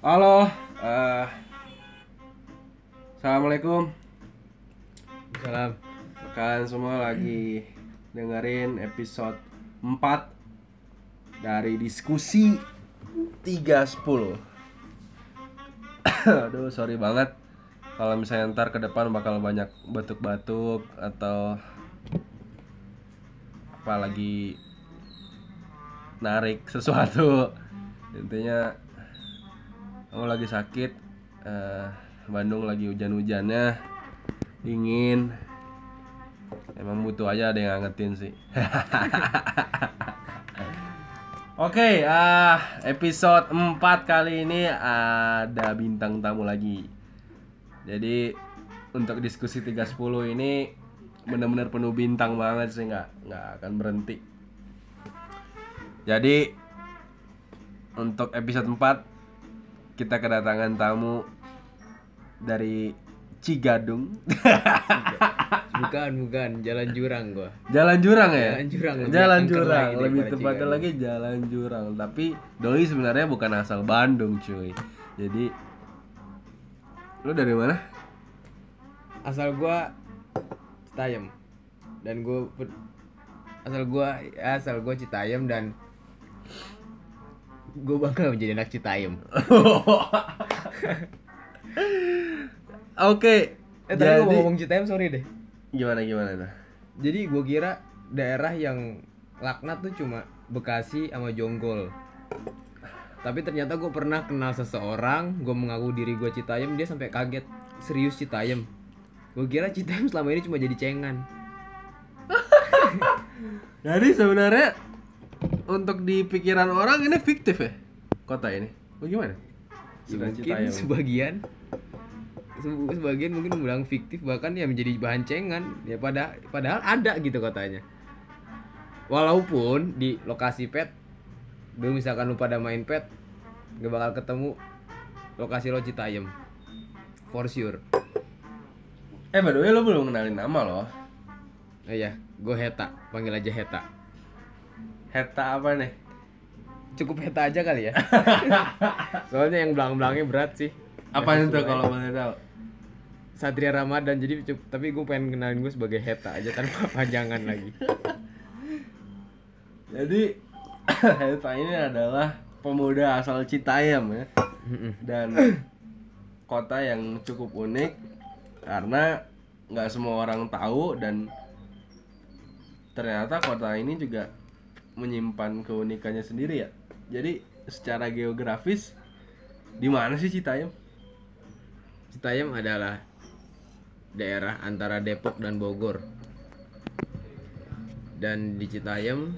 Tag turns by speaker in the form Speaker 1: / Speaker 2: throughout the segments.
Speaker 1: Halo, eh, assalamualaikum.
Speaker 2: Salam.
Speaker 1: Kalian semua lagi dengerin episode 4 dari diskusi 310. Aduh, sorry banget kalau misalnya ntar ke depan bakal banyak batuk-batuk atau apalagi narik sesuatu. Intinya kamu lagi sakit eh, Bandung lagi hujan-hujannya dingin emang butuh aja ada yang ngangetin sih Oke, ah episode 4 kali ini ada bintang tamu lagi. Jadi untuk diskusi 310 ini benar-benar penuh bintang banget sih nggak nggak akan berhenti. Jadi untuk episode 4 kita kedatangan tamu dari Cigadung.
Speaker 2: Bukan, bukan, jalan jurang gua.
Speaker 1: Jalan jurang ya?
Speaker 2: Jalan jurang, lebih
Speaker 1: Jalan jurang,
Speaker 2: lagi
Speaker 1: lebih tepatnya
Speaker 2: Cigadung.
Speaker 1: lagi jalan jurang. Tapi Doi sebenarnya bukan asal Bandung, cuy. Jadi lu dari mana?
Speaker 2: Asal gua Citayam. Dan gua asal gua asal gua Citayam dan gua bakal menjadi anak Citayam.
Speaker 1: Oke.
Speaker 2: Eh tadi
Speaker 1: jadi
Speaker 2: mau ngomong Citayam sorry deh.
Speaker 1: gimana gimana tuh?
Speaker 2: Jadi gua kira daerah yang laknat tuh cuma Bekasi sama Jonggol. Tapi ternyata gue pernah kenal seseorang, gue mengaku diri gue Citayam, dia sampai kaget serius Citayam. Gue kira Citayam selama ini cuma jadi cengan.
Speaker 1: Jadi sebenarnya untuk di pikiran orang ini fiktif ya? Kota ini. Bagaimana?
Speaker 2: Mungkin sebagian. Se- sebagian mungkin bilang fiktif bahkan ya menjadi bahan cengan ya pada padahal ada gitu katanya walaupun di lokasi pet dulu misalkan lu pada main pet gak bakal ketemu lokasi lo Citayam for sure.
Speaker 1: Eh, by the way, lu belum kenalin nama loh.
Speaker 2: oh iya gue Heta. Panggil aja Heta
Speaker 1: Heta apa nih?
Speaker 2: cukup Heta aja kali ya. Soalnya yang belang-belangnya berat sih.
Speaker 1: Apa itu kalau boleh tahu?
Speaker 2: Satria Ramadan jadi cukup tapi gue pengen kenalin gue sebagai Heta aja tanpa panjangan lagi.
Speaker 1: Jadi Heta ini adalah pemuda asal Citayam ya. Dan kota yang cukup unik karena nggak semua orang tahu dan ternyata kota ini juga menyimpan keunikannya sendiri ya. Jadi secara geografis di mana sih Citayam?
Speaker 2: Citayam adalah daerah antara Depok dan Bogor. Dan di Citayam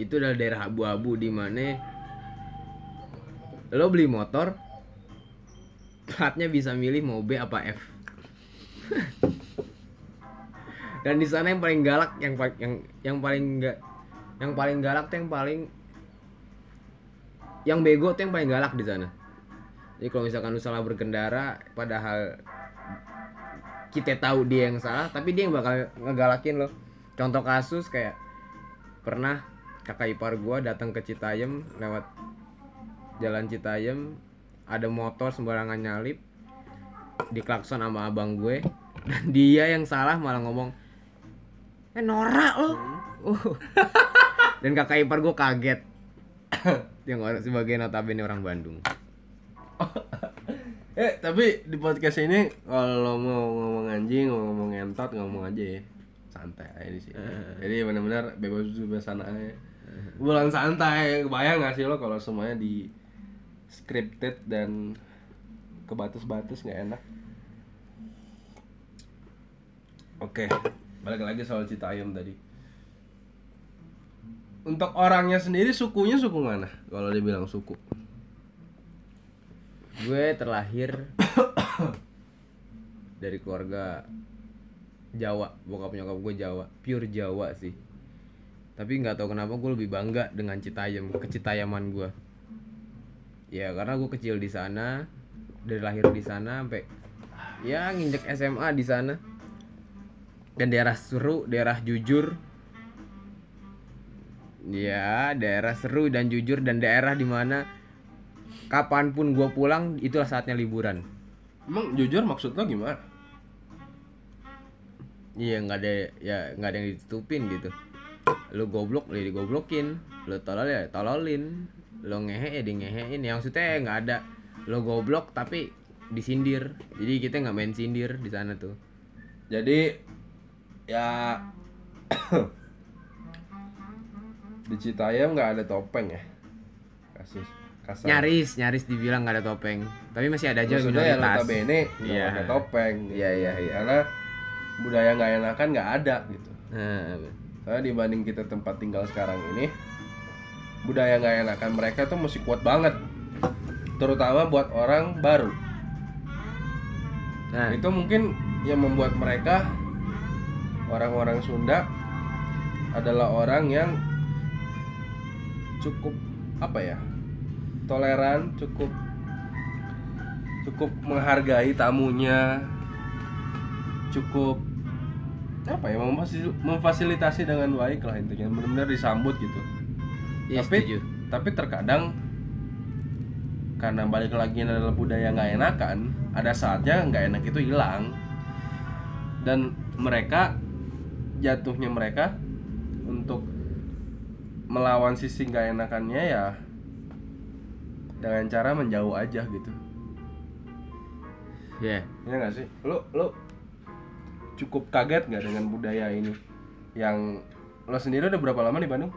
Speaker 2: itu adalah daerah abu-abu di mana lo beli motor platnya bisa milih mau B apa F. dan di sana yang paling galak yang yang yang paling enggak yang paling galak tuh yang paling yang bego tuh yang paling galak di sana. Jadi kalau misalkan lu salah berkendara padahal kita tahu dia yang salah, tapi dia yang bakal ngegalakin lo. Contoh kasus kayak pernah kakak ipar gua datang ke Citayam lewat jalan Citayam ada motor sembarangan nyalip diklakson sama abang gue dan dia yang salah malah ngomong eh norak lo Uh. dan kakak ipar gue kaget yang orang sebagai notabene orang Bandung
Speaker 1: Eh tapi di podcast ini kalau mau ngomong anjing, mau ngomong entot, ngomong aja ya. Santai aja di sini. Jadi benar-benar bebas bebas sana aja. Bulan santai, kebayang gak sih lo kalau semuanya di scripted dan kebatas-batas nggak enak. Oke, balik lagi soal Citayam tadi. Untuk orangnya sendiri sukunya suku mana? Kalau dibilang suku.
Speaker 2: gue terlahir dari keluarga Jawa. Bokap nyokap gue Jawa. Pure Jawa sih. Tapi nggak tahu kenapa gue lebih bangga dengan Citayam kecitayaman gue. Ya karena gue kecil di sana dari lahir di sana sampai ya nginjek SMA di sana. Dan daerah seru daerah jujur ya daerah seru dan jujur dan daerah di mana kapan pun gue pulang itulah saatnya liburan.
Speaker 1: Emang jujur maksud lo gimana?
Speaker 2: iya nggak ada ya nggak ada yang ditutupin gitu. Lu goblok lu digoblokin. Lu tolol ya tololin. Lu ngehe ya di ngehein yang maksudnya nggak ada. Lu goblok tapi disindir. Jadi kita nggak main sindir di sana tuh.
Speaker 1: Jadi ya di Citayam nggak ada topeng ya kasus kasar.
Speaker 2: nyaris nyaris dibilang nggak ada topeng tapi masih ada aja
Speaker 1: Maksudnya ya
Speaker 2: minoritas
Speaker 1: notabene nggak
Speaker 2: Iya.
Speaker 1: ada topeng. gitu.
Speaker 2: Iya, iya, iya.
Speaker 1: Karena budaya nggak enakan nggak ada gitu.
Speaker 2: Nah,
Speaker 1: Soalnya dibanding kita tempat tinggal sekarang ini budaya nggak enakan mereka tuh mesti kuat banget. Terutama buat orang baru.
Speaker 2: nah
Speaker 1: Itu mungkin yang membuat mereka orang-orang Sunda adalah orang yang cukup apa ya? toleran, cukup cukup menghargai tamunya. Cukup apa ya? memfasil- memfasilitasi dengan baik lah intinya. Benar-benar disambut gitu.
Speaker 2: iya,
Speaker 1: tapi
Speaker 2: setuju.
Speaker 1: tapi terkadang karena balik lagi adalah budaya nggak enakan ada saatnya nggak enak itu hilang dan mereka jatuhnya mereka untuk melawan sisi nggak enakannya ya dengan cara menjauh aja gitu.
Speaker 2: Iya.
Speaker 1: ya nggak sih? Lo lo cukup kaget nggak dengan budaya ini? Yang lo sendiri udah berapa lama di Bandung?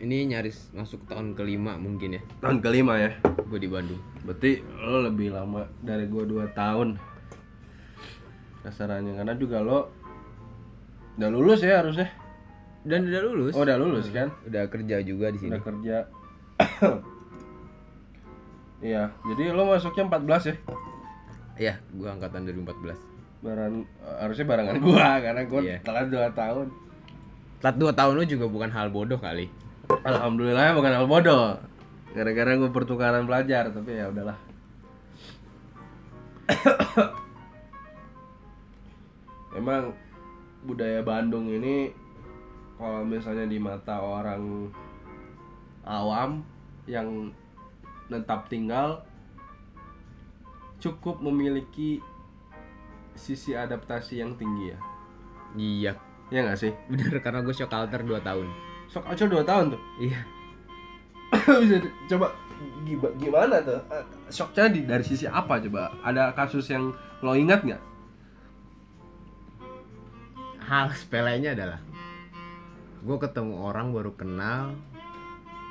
Speaker 2: Ini nyaris masuk tahun kelima mungkin ya.
Speaker 1: Tahun kelima ya?
Speaker 2: Gue di Bandung.
Speaker 1: Berarti lo lebih lama dari gua 2 tahun. Kasarannya karena juga lo udah lulus ya harusnya
Speaker 2: dan udah lulus?
Speaker 1: Oh udah lulus kan?
Speaker 2: Udah kerja juga di sini.
Speaker 1: Udah kerja. Iya jadi lo masuknya 14 ya?
Speaker 2: Iya gue angkatan 2014
Speaker 1: Baran, harusnya barengan gua karena gua
Speaker 2: Iya.
Speaker 1: telat 2 tahun.
Speaker 2: Telat 2 tahun lu juga bukan hal bodoh kali.
Speaker 1: Alhamdulillah bukan hal bodoh. Gara-gara gue pertukaran pelajar Tapi ya udahlah. Emang budaya Bandung ini Kalau misalnya di mata orang awam Yang netap tinggal Cukup memiliki sisi adaptasi yang tinggi ya.
Speaker 2: Iya.
Speaker 1: Iya gak sih?
Speaker 2: bener karena gue shock culture 2 tahun.
Speaker 1: Sok aja 2 tahun tuh?
Speaker 2: Iya.
Speaker 1: Bisa coba gimana tuh? Eh, shocknya di dari sisi apa coba? Ada kasus yang lo ingat nggak?
Speaker 2: Hal sepelenya adalah gue ketemu orang baru kenal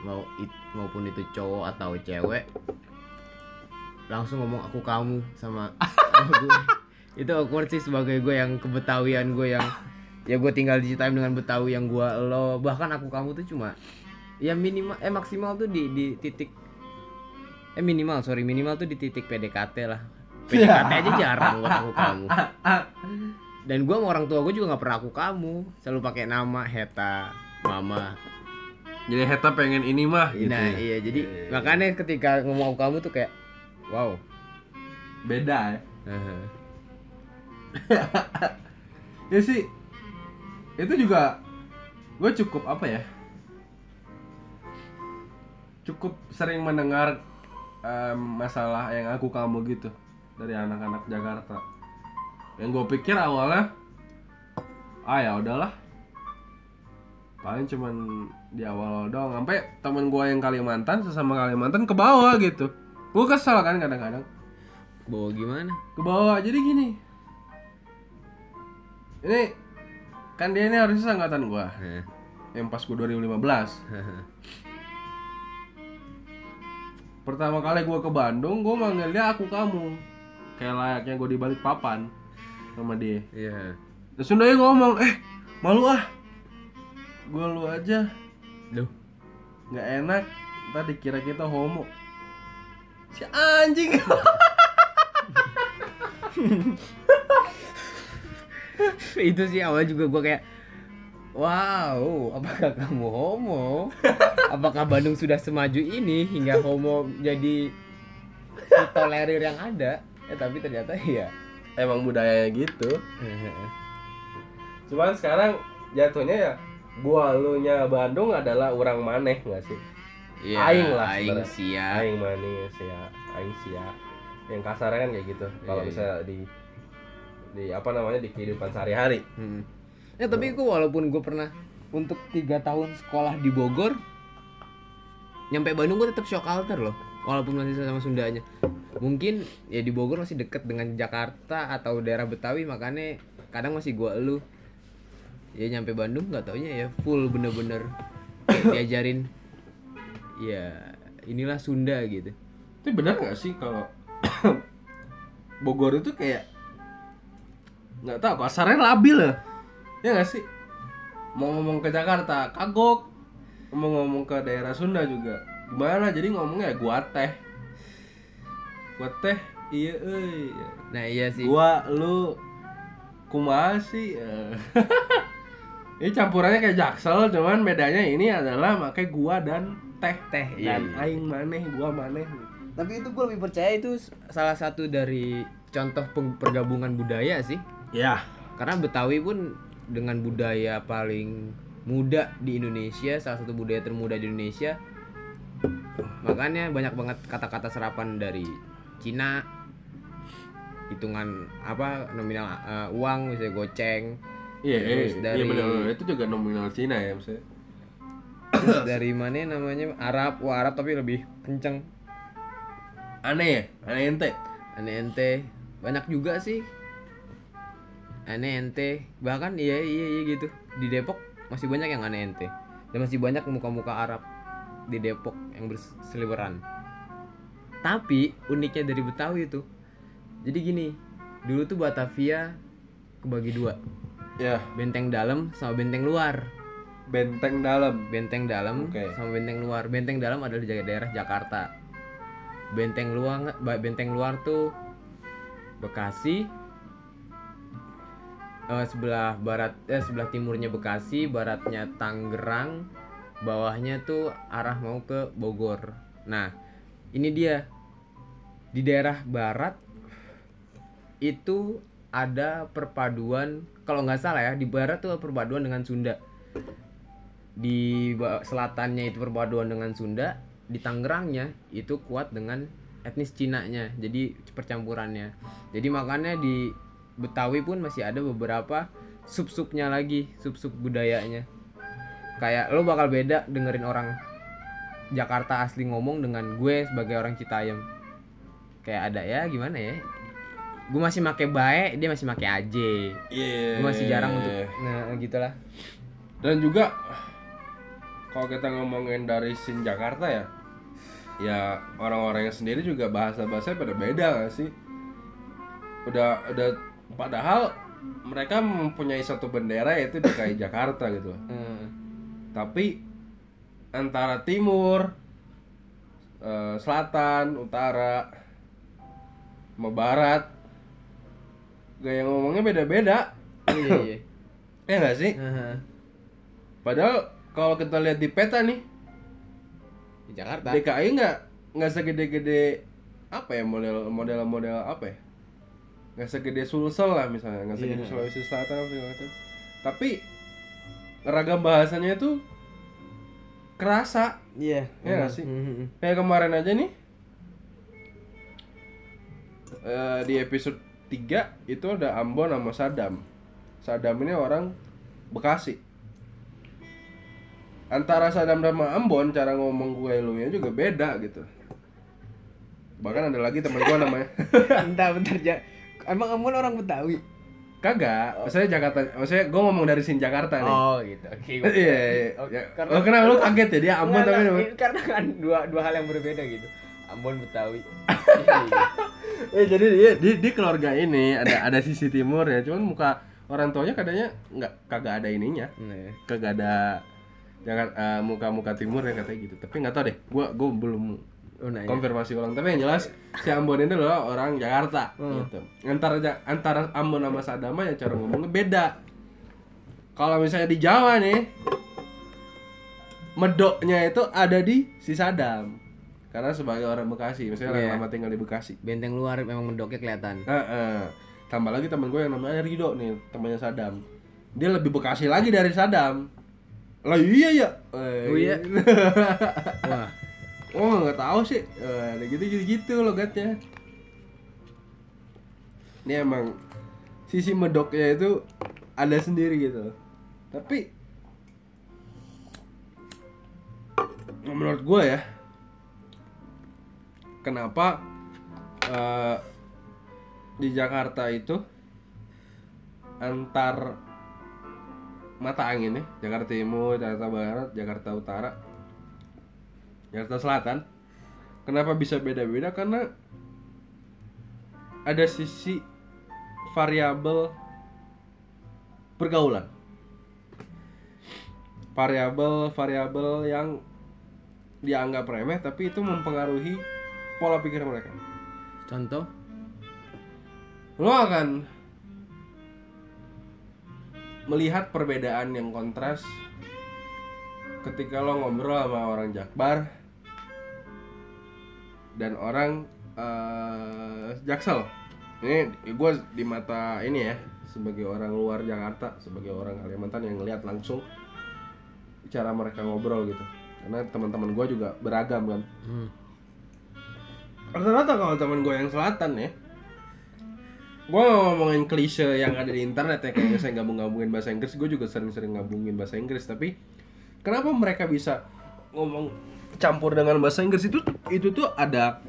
Speaker 2: mau it- maupun itu cowok atau cewek langsung ngomong aku kamu sama, sama gue itu awkward sih sebagai gue yang kebetawian gue yang ya gue tinggal di Citayam dengan Betawi yang gue lo. Bahkan aku kamu tuh cuma ya minimal eh maksimal tuh di di titik eh minimal sorry minimal tuh di titik PDKT lah. PDKT aja jarang buat aku kamu dan gue sama orang tua gue juga nggak pernah aku kamu selalu pakai nama Heta Mama
Speaker 1: jadi Heta pengen ini mah gitu
Speaker 2: nah
Speaker 1: ya.
Speaker 2: iya jadi
Speaker 1: iya.
Speaker 2: makanya ketika ngomong aku kamu tuh kayak wow
Speaker 1: beda ya
Speaker 2: Heeh.
Speaker 1: ya sih itu juga gue cukup apa ya cukup sering mendengar em, masalah yang aku kamu gitu dari anak-anak Jakarta yang gue pikir awalnya ah ya udahlah. Paling cuman di awal doang. Sampai temen gue yang Kalimantan sesama Kalimantan ke bawah gitu. Gue kesel kan kadang-kadang.
Speaker 2: Bawa gimana?
Speaker 1: Ke bawah. Jadi gini. Ini kan dia ini harusnya angkatan gua.
Speaker 2: Heeh.
Speaker 1: yang pas gua 2015 pertama kali gua ke Bandung gua manggil dia aku kamu. Kayak layaknya gua di balik papan sama dia.
Speaker 2: Iya.
Speaker 1: Terus Sundanya ngomong eh malu ah. Gua lu aja.
Speaker 2: Duh.
Speaker 1: nggak enak. Ntar dikira kita homo. Si anjing.
Speaker 2: Itu sih awal juga gue kayak wow apakah kamu homo? Apakah Bandung sudah semaju ini hingga homo jadi tolerir yang ada? Eh tapi ternyata iya
Speaker 1: emang budayanya gitu Cuman sekarang jatuhnya ya gua lu nya Bandung adalah orang maneh nggak sih?
Speaker 2: Iya,
Speaker 1: aing lah
Speaker 2: aing
Speaker 1: sebenarnya.
Speaker 2: sia.
Speaker 1: aing manis ya aing sia yang kasarnya kan kayak gitu kalau
Speaker 2: Iya,
Speaker 1: misalnya di di apa namanya di kehidupan sehari-hari
Speaker 2: Hmm. Ya tapi gue walaupun gue pernah untuk tiga tahun sekolah di Bogor, nyampe Bandung gue tetap shock alter loh. Walaupun masih sama Sundanya. Mungkin ya di Bogor masih deket dengan Jakarta atau daerah Betawi makanya kadang masih gue elu. Ya nyampe Bandung nggak taunya ya full bener-bener diajarin ya inilah Sunda gitu.
Speaker 1: itu benar nggak sih kalau Bogor itu kayak nggak tahu kasarnya labil ya ya nggak sih mau ngomong ke Jakarta kagok mau ngomong ke daerah Sunda juga gimana jadi ngomongnya ya gua teh gua teh iya euy
Speaker 2: Nah iya sih.
Speaker 1: gua lu kumaha sih Eh. ini campurannya kayak jaksel cuman bedanya ini adalah pakai gua dan teh
Speaker 2: Teh, iya,
Speaker 1: dan
Speaker 2: iya.
Speaker 1: aing maneh gua maneh
Speaker 2: Tapi itu gue lebih percaya itu salah satu dari contoh pergabungan budaya sih.
Speaker 1: ya
Speaker 2: Karena Betawi pun dengan budaya paling muda di Indonesia, salah satu budaya termuda di Indonesia. Makanya banyak banget kata-kata serapan dari Cina. Hitungan apa nominal uh, uang misalnya goceng.
Speaker 1: Iya,
Speaker 2: Terus
Speaker 1: iya,
Speaker 2: dari-
Speaker 1: iya benar Itu juga nominal Cina ya maksudnya.
Speaker 2: Terus dari mana namanya Arab, wah Arab tapi lebih kenceng.
Speaker 1: Aneh ya, aneh ente.
Speaker 2: Aneh ente banyak juga sih. Aneh ente bahkan iya iya iya gitu di Depok masih banyak yang aneh ente dan masih banyak muka-muka Arab di Depok yang berseliweran. Tapi uniknya dari Betawi itu, jadi gini, dulu tuh Batavia kebagi dua,
Speaker 1: Ya,
Speaker 2: benteng dalam sama benteng luar.
Speaker 1: benteng dalam.
Speaker 2: Benteng dalam
Speaker 1: Oke.
Speaker 2: sama benteng luar. Benteng dalam adalah di daerah Jakarta. Benteng luar benteng luar tuh Bekasi. Eh, sebelah barat eh sebelah timurnya Bekasi, baratnya Tangerang, bawahnya tuh arah mau ke Bogor. Nah, ini dia. Di daerah barat itu ada perpaduan kalau nggak salah ya di barat tuh perpaduan dengan Sunda di selatannya itu perpaduan dengan Sunda di Tangerangnya itu kuat dengan etnis Cina-nya jadi percampurannya jadi makanya di Betawi pun masih ada beberapa sub-subnya lagi sub-sub budayanya kayak lo bakal beda dengerin orang Jakarta asli ngomong dengan gue sebagai orang Citayam kayak ada ya gimana ya gue masih make bae dia masih make aje
Speaker 1: Iya.
Speaker 2: gue masih jarang untuk nah gitulah
Speaker 1: Dan juga kalau kita ngomongin dari scene Jakarta ya, ya orang-orangnya sendiri juga bahasa-bahasanya pada beda gak sih? Udah udah padahal mereka mempunyai satu bendera yaitu DKI Jakarta gitu.
Speaker 2: Hmm.
Speaker 1: Tapi antara timur, eh, selatan, utara, sama barat, gaya ngomongnya beda-beda.
Speaker 2: iya iya
Speaker 1: Ya nggak sih? Padahal kalau kita lihat di peta nih,
Speaker 2: di Jakarta
Speaker 1: DKI nggak nggak segede-gede apa ya model model model apa ya? Nggak segede Sulsel lah misalnya, nggak segede
Speaker 2: Iya.
Speaker 1: Sulawesi Selatan apa segala macam. Tapi ragam bahasanya itu kerasa.
Speaker 2: iya
Speaker 1: Iya nggak sih?
Speaker 2: Mhm.
Speaker 1: Kayak kemarin aja nih eh, di episode 3 itu ada Ambon sama Sadam. Sadam ini orang Bekasi. Antara Sadam sama Ambon cara ngomong gue lu nya juga beda gitu. Bahkan ada lagi teman gue namanya
Speaker 2: bentar bentar ja emang kamu orang Betawi
Speaker 1: kagak. Maksudnya Jakarta, maksudnya gue ngomong dari sini Jakarta nih.
Speaker 2: oh gitu. Oke
Speaker 1: Iya, iya.
Speaker 2: Oh,
Speaker 1: Ya,
Speaker 2: karena-
Speaker 1: Lo kenapa? Lu kaget ya? Dia Ambon tapi
Speaker 2: ini karena kan dua dua hal yang berbeda gitu. Ambon Betawi.
Speaker 1: Eh jadi dia di, di keluarga ini ada ada sisi timur ya, cuman muka orang tuanya katanya nggak kagak ada ininya,
Speaker 2: nah,
Speaker 1: kagak ada jangan eh, muka-muka timur ya katanya gitu. Tapi nggak tahu deh, gua gua belum
Speaker 2: oh, nah,
Speaker 1: konfirmasi ulang. Tapi yang jelas si Ambon ini loh orang Jakarta
Speaker 2: Hmm.
Speaker 1: gitu. Antara antara Ambon sama Sadama ya cara ngomongnya beda. Kalau misalnya di Jawa nih, medoknya itu ada di si Sadam. Karena sebagai orang Bekasi, misalnya yang lama tinggal di Bekasi.
Speaker 2: benteng luar memang mendoknya kelihatan
Speaker 1: Heeh. Tambah lagi temen gue yang namanya Rido nih, temannya Sadam. Dia lebih Bekasi lagi dari Sadam. Lah iya ya.
Speaker 2: Oh iya? wah
Speaker 1: oh nggak tahu sih. Eh, ada gitu gitu gitu logatnya. Ini emang sisi medoknya itu ada sendiri gitu tapi menurut gue ya kenapa eh, di Jakarta itu antar mata angin ya Jakarta Timur, Jakarta Barat, Jakarta Utara, Jakarta Selatan. Kenapa bisa beda-beda? Karena ada sisi variabel pergaulan. Variabel-variabel yang dianggap remeh tapi itu mempengaruhi pola pikir mereka.
Speaker 2: Contoh?
Speaker 1: Lo akan melihat perbedaan yang kontras ketika lo ngobrol sama orang Jakbar dan orang eh, Jaksel. Ini gue di mata ini ya sebagai orang luar Jakarta, sebagai orang Kalimantan yang ngelihat langsung cara mereka ngobrol gitu. Karena teman-teman gue juga beragam kan.
Speaker 2: Hmm.
Speaker 1: Rata-rata kalau teman gue yang selatan ya Gue ngomongin klise yang ada di internet ya Kayak saya gabung-gabungin bahasa Inggris Gue juga sering-sering gabungin bahasa Inggris Tapi kenapa mereka bisa ngomong campur dengan bahasa Inggris itu itu tuh ada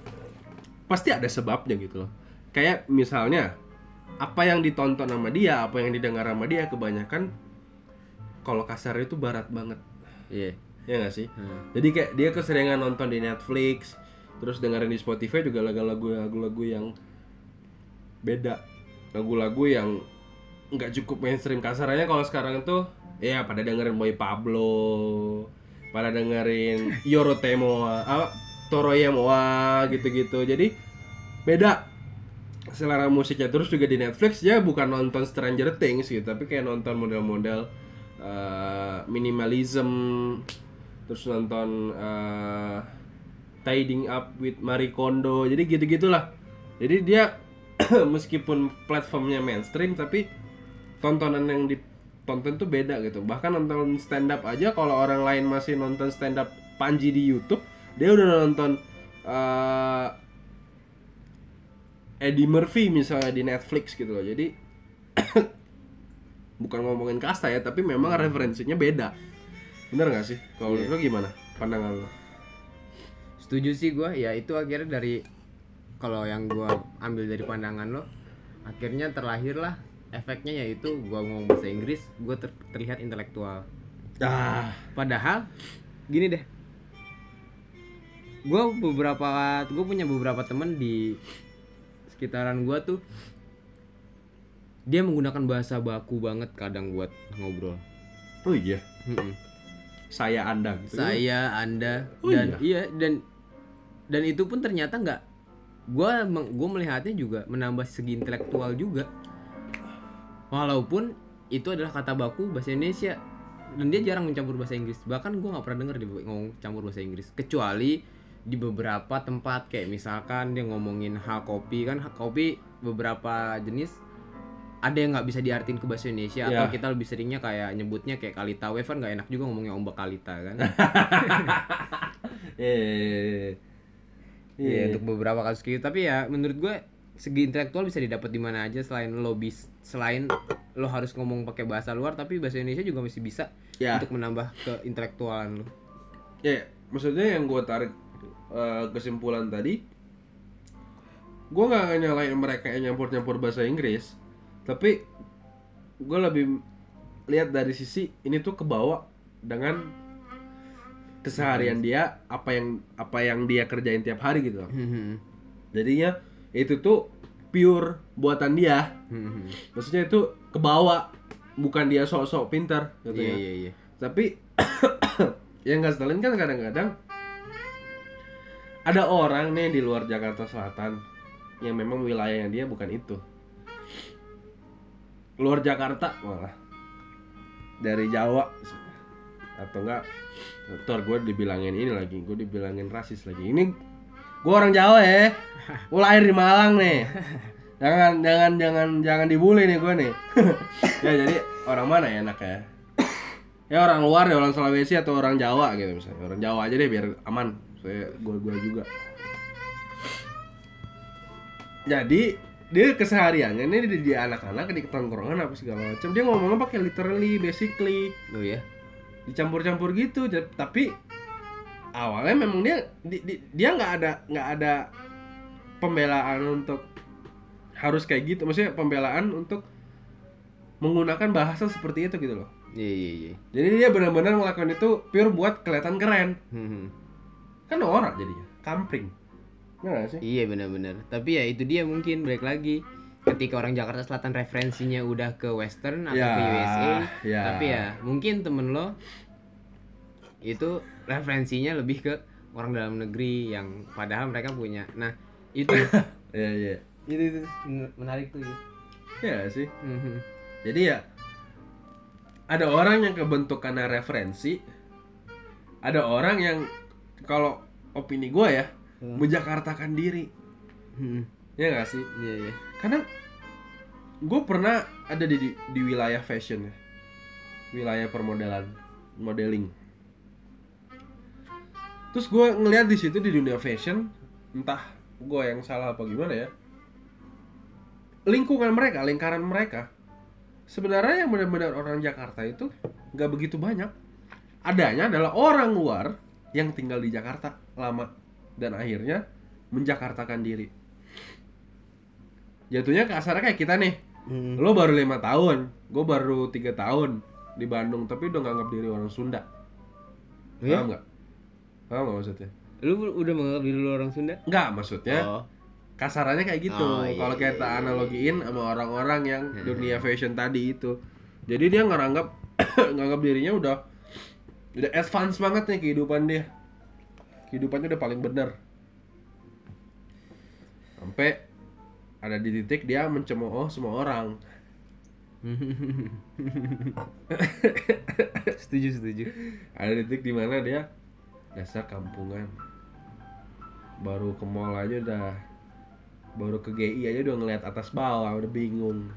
Speaker 1: pasti ada sebabnya gitu loh. Kayak misalnya apa yang ditonton sama dia apa yang didengar sama dia kebanyakan kalau kasar itu barat banget.
Speaker 2: Iya.
Speaker 1: ya nggak sih?
Speaker 2: Hmm.
Speaker 1: jadi kayak dia keseringan nonton di Netflix terus dengerin di Spotify juga lagu-lagu lagu-lagu yang beda. Lagu-lagu yang nggak cukup mainstream. Kasarannya kalau sekarang tuh ya pada dengerin Boy Pablo pada dengerin Yoro Temoa apa Toroyemoa gitu-gitu. Jadi beda selera musiknya. Terus juga di Netflix ya bukan nonton Stranger Things gitu tapi kayak nonton model-model eh, minimalism. Terus nonton eh, Tidying Up with Marie Kondo. Jadi gitu gitulah jadi dia meskipun platformnya mainstream tapi tontonan yang ditonton tuh beda gitu. Bahkan nonton stand up aja kalau orang lain masih nonton stand up Panji di YouTube dia udah nonton eh, Eddie Murphy misalnya di Netflix gitu loh. Jadi bukan ngomongin kasta ya tapi memang referensinya beda. Bener nggak sih? Kalau
Speaker 2: Iya.
Speaker 1: lu gimana pandangan lu?
Speaker 2: Setuju sih gua. Ya itu akhirnya dari kalau yang gua ambil dari pandangan lo akhirnya terlahirlah efeknya yaitu gua ngomong bahasa Inggris gua ter- terlihat intelektual.
Speaker 1: Ah.
Speaker 2: Padahal gini deh. Gua beberapa gue punya beberapa temen di sekitaran gua tuh dia menggunakan bahasa baku banget kadang buat ngobrol.
Speaker 1: Oh iya?
Speaker 2: Mm-mm.
Speaker 1: saya anda gitu
Speaker 2: saya anda
Speaker 1: Oh
Speaker 2: dan iya dan dan itu pun ternyata nggak gua meng- gua melihatnya juga menambah segi intelektual juga walaupun itu adalah kata baku bahasa Indonesia. Dan dia jarang mencampur bahasa Inggris. Bahkan gua nggak pernah denger dia ngomong campur bahasa Inggris. Kecuali di beberapa tempat kayak misalkan dia ngomongin hal kopi. Kan hal kopi beberapa jenis ada yang nggak bisa diartin ke bahasa Indonesia. Atau
Speaker 1: Ya.
Speaker 2: kita lebih seringnya kayak nyebutnya kayak kalita. Wave kan nggak enak juga ngomongnya ombak kalita kan?
Speaker 1: Eh
Speaker 2: Iya untuk beberapa kasus gitu. Tapi ya menurut gue segi intelektual bisa didapat di mana aja selain lo bis selain lo harus ngomong pakai bahasa luar tapi bahasa Indonesia juga masih bisa
Speaker 1: Ya.
Speaker 2: untuk menambah ke intelektualan lo.
Speaker 1: ya maksudnya yang gue tarik eh, kesimpulan tadi gue nggak nyalain mereka yang nyampur nyampur bahasa Inggris tapi gue lebih lihat dari sisi ini tuh kebawa dengan keseharian dia apa yang apa yang dia kerjain tiap hari gitu loh. jadinya itu tuh pure buatan dia maksudnya itu kebawa bukan dia sok-sok pintar gitu
Speaker 2: Iya
Speaker 1: ya.
Speaker 2: iya iya.
Speaker 1: tapi yang nggak setelin kan kadang-kadang ada orang nih di luar Jakarta Selatan yang memang wilayahnya dia bukan itu luar Jakarta malah dari Jawa atau enggak Ntar gue dibilangin ini lagi, gue dibilangin rasis lagi. Ini gue orang Jawa ya, gue lahir di Malang nih. Jangan jangan jangan jangan dibully nih gue nih. ya jadi orang mana ya enak ya? ya orang luar ya orang Sulawesi atau orang Jawa gitu misalnya. Orang Jawa aja deh biar aman. Saya gua gua juga. Jadi dia kesehariannya ini di, di anak-anak di tongkrongan apa segala macam. Dia ngomongnya pakai literally basically.
Speaker 2: Oh ya
Speaker 1: dicampur-campur gitu tapi awalnya memang dia di- di- dia nggak ada nggak ada pembelaan untuk harus kayak gitu maksudnya pembelaan untuk menggunakan bahasa seperti itu gitu loh
Speaker 2: iya iya iya
Speaker 1: jadi dia benar-benar melakukan itu pure buat kelihatan keren
Speaker 2: Hmm.
Speaker 1: kan orang jadinya kampring nggak sih
Speaker 2: Iya benar-benar. Tapi ya itu dia mungkin balik lagi. Ketika orang Jakarta Selatan referensinya udah ke Western atau
Speaker 1: Ya,
Speaker 2: ke USA,
Speaker 1: ya.
Speaker 2: tapi ya mungkin temen lo itu referensinya lebih ke orang dalam negeri yang padahal mereka punya. Nah itu
Speaker 1: iya iya
Speaker 2: itu, itu menarik tuh. ya.
Speaker 1: ya sih
Speaker 2: Mhm.
Speaker 1: jadi ya ada orang yang kebentuk karena referensi ada orang yang kalau opini gue ya
Speaker 2: Hmm.
Speaker 1: menjakartakan diri
Speaker 2: Mhm.
Speaker 1: ya nggak sih
Speaker 2: Iya iya.
Speaker 1: karena gue pernah ada di, di di wilayah fashion ya wilayah permodelan modeling terus gue ngeliat di situ di dunia fashion entah gue yang salah apa gimana ya lingkungan mereka lingkaran mereka sebenarnya yang benar-benar orang Jakarta itu nggak begitu banyak. Adanya adalah orang luar yang tinggal di Jakarta lama dan akhirnya menjakartakan diri. Jatuhnya kasarnya kayak kita nih.
Speaker 2: Mhm.
Speaker 1: lo baru lima tahun gue baru tiga tahun di Bandung tapi udah nganggap diri orang Sunda.
Speaker 2: Iya?
Speaker 1: paham nggak paham nggak maksudnya
Speaker 2: Lu udah menganggap diri lu orang Sunda?
Speaker 1: nggak maksudnya
Speaker 2: Oh.
Speaker 1: kasarannya kayak gitu
Speaker 2: Oh, iya,
Speaker 1: kalau kita
Speaker 2: iya, iya.
Speaker 1: analogiin sama orang-orang yang dunia fashion tadi itu jadi dia ngeranggap nganggap dirinya udah udah advance banget nih kehidupan dia kehidupannya udah paling bener sampai ada di titik dia mencemooh semua orang
Speaker 2: setuju setuju.
Speaker 1: ada titik di mana dia dasar kampungan baru ke mall aja udah baru ke GI aja udah ngeliat atas bawah udah bingung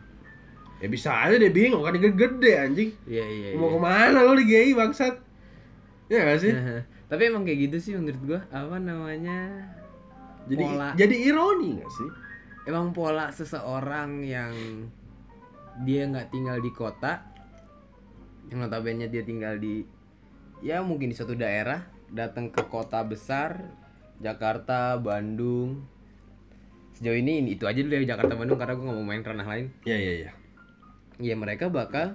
Speaker 1: ya bisa aja dia bingung kan dia gede anjing
Speaker 2: Iya iya.
Speaker 1: mau ke mana lo di GI bangsat ya gak sih
Speaker 2: Tapi emang kayak gitu sih menurut gua. Apa namanya?
Speaker 1: jadi
Speaker 2: Pola.
Speaker 1: jadi ironi gak sih
Speaker 2: emang pola seseorang yang dia nggak tinggal di kota yang notabene dia tinggal di ya mungkin di suatu daerah datang ke kota besar Jakarta Bandung sejauh ini itu aja dulu dari Jakarta Bandung karena gue nggak mau main ranah lain
Speaker 1: ya ya ya
Speaker 2: ya mereka bakal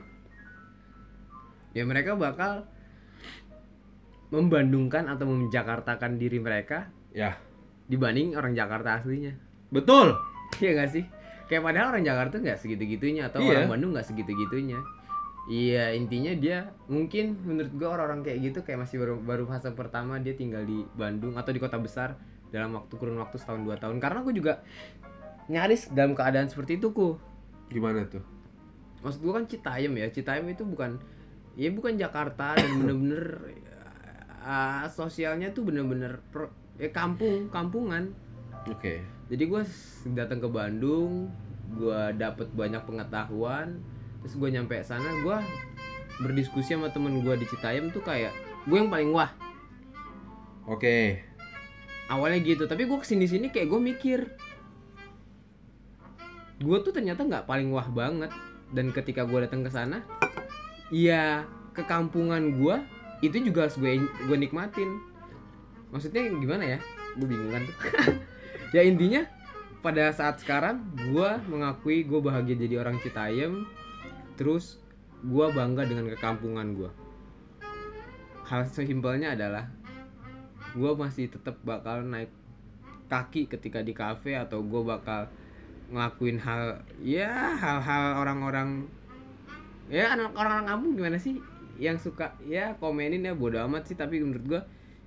Speaker 2: ya mereka bakal membandungkan atau menjakartakan diri mereka
Speaker 1: ya
Speaker 2: dibanding orang Jakarta aslinya
Speaker 1: betul
Speaker 2: Iya gak sih? Kayak padahal orang Jakarta nggak segitu-gitunya atau
Speaker 1: Iya.
Speaker 2: orang Bandung nggak segitu-gitunya. Iya intinya dia mungkin menurut gua orang-orang kayak gitu kayak masih baru baru fase pertama dia tinggal di Bandung atau di kota besar dalam waktu kurun waktu setahun dua tahun. Karena aku juga nyaris dalam keadaan seperti itu ku.
Speaker 1: Gimana tuh?
Speaker 2: Maksud gua kan Citayam ya. Citayam itu bukan ya bukan Jakarta dan bener-bener ah, sosialnya tuh bener-bener pro- ya kampung kampungan.
Speaker 1: Oke.
Speaker 2: Jadi gue datang ke Bandung gue dapet banyak pengetahuan terus gue nyampe sana gue berdiskusi sama temen gue di Citayam tuh kayak gue yang paling wah.
Speaker 1: Oke.
Speaker 2: Awalnya gitu tapi gue ke sini sini kayak gue mikir gue tuh ternyata nggak paling wah banget. Dan ketika gue datang ke sana ya kekampungan gue itu juga harus gue gue nikmatin. Maksudnya gimana ya? Gue bingung kan tuh. Ya intinya pada saat sekarang gue mengakui gue bahagia jadi orang Citayam terus gue bangga dengan kekampungan gue hal sesimpelnya adalah gue masih tetap bakal naik kaki ketika di kafe atau gue bakal ngelakuin hal ya hal-hal orang-orang ya orang-orang kampung gimana sih? Yang suka ya komenin ya bodo amat sih. Tapi menurut gue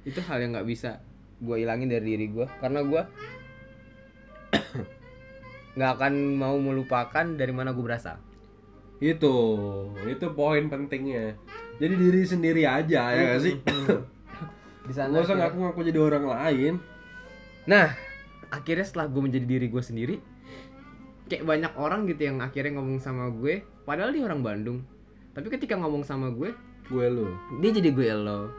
Speaker 2: itu hal yang nggak bisa gue ilangin dari diri gue karena gue nggak akan mau melupakan dari mana gue berasal
Speaker 1: itu itu poin pentingnya. Jadi diri sendiri aja ya gak sih?
Speaker 2: Di sana
Speaker 1: nggak usah
Speaker 2: akhirnya-
Speaker 1: ngaku-ngaku jadi orang lain.
Speaker 2: Nah, akhirnya setelah gue menjadi diri gue sendiri, kayak banyak orang gitu yang akhirnya ngomong sama gue, padahal dia orang Bandung. Tapi ketika ngomong sama gue,
Speaker 1: gue lu.
Speaker 2: dia jadi gue lo.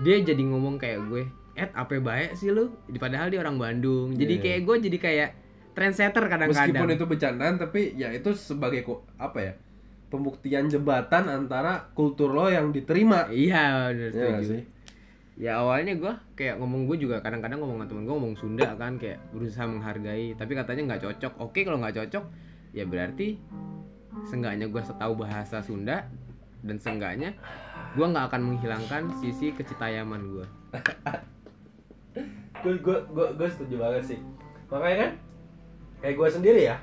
Speaker 2: Dia jadi ngomong kayak gue Ed apa baik sih lu? Padahal dia orang Bandung. Jadi
Speaker 1: Iya.
Speaker 2: kayak gue jadi kayak trendsetter
Speaker 1: meskipun
Speaker 2: kadang-kadang
Speaker 1: itu bercandaan tapi ya itu sebagai apa ya pembuktian jembatan antara kultur lo yang diterima.
Speaker 2: Iya bener
Speaker 1: ya sih?
Speaker 2: Ya awalnya gue kayak ngomong gue juga kadang-kadang ngomong sama temen gue ngomong Sunda kan kayak berusaha menghargai tapi katanya nggak cocok. Oke kalau nggak cocok ya berarti seenggaknya gue tahu bahasa Sunda dan seenggaknya gue nggak akan menghilangkan sisi kecitayaman
Speaker 1: gue gue gue gue setuju banget sih. Makanya kan kayak gue sendiri ya.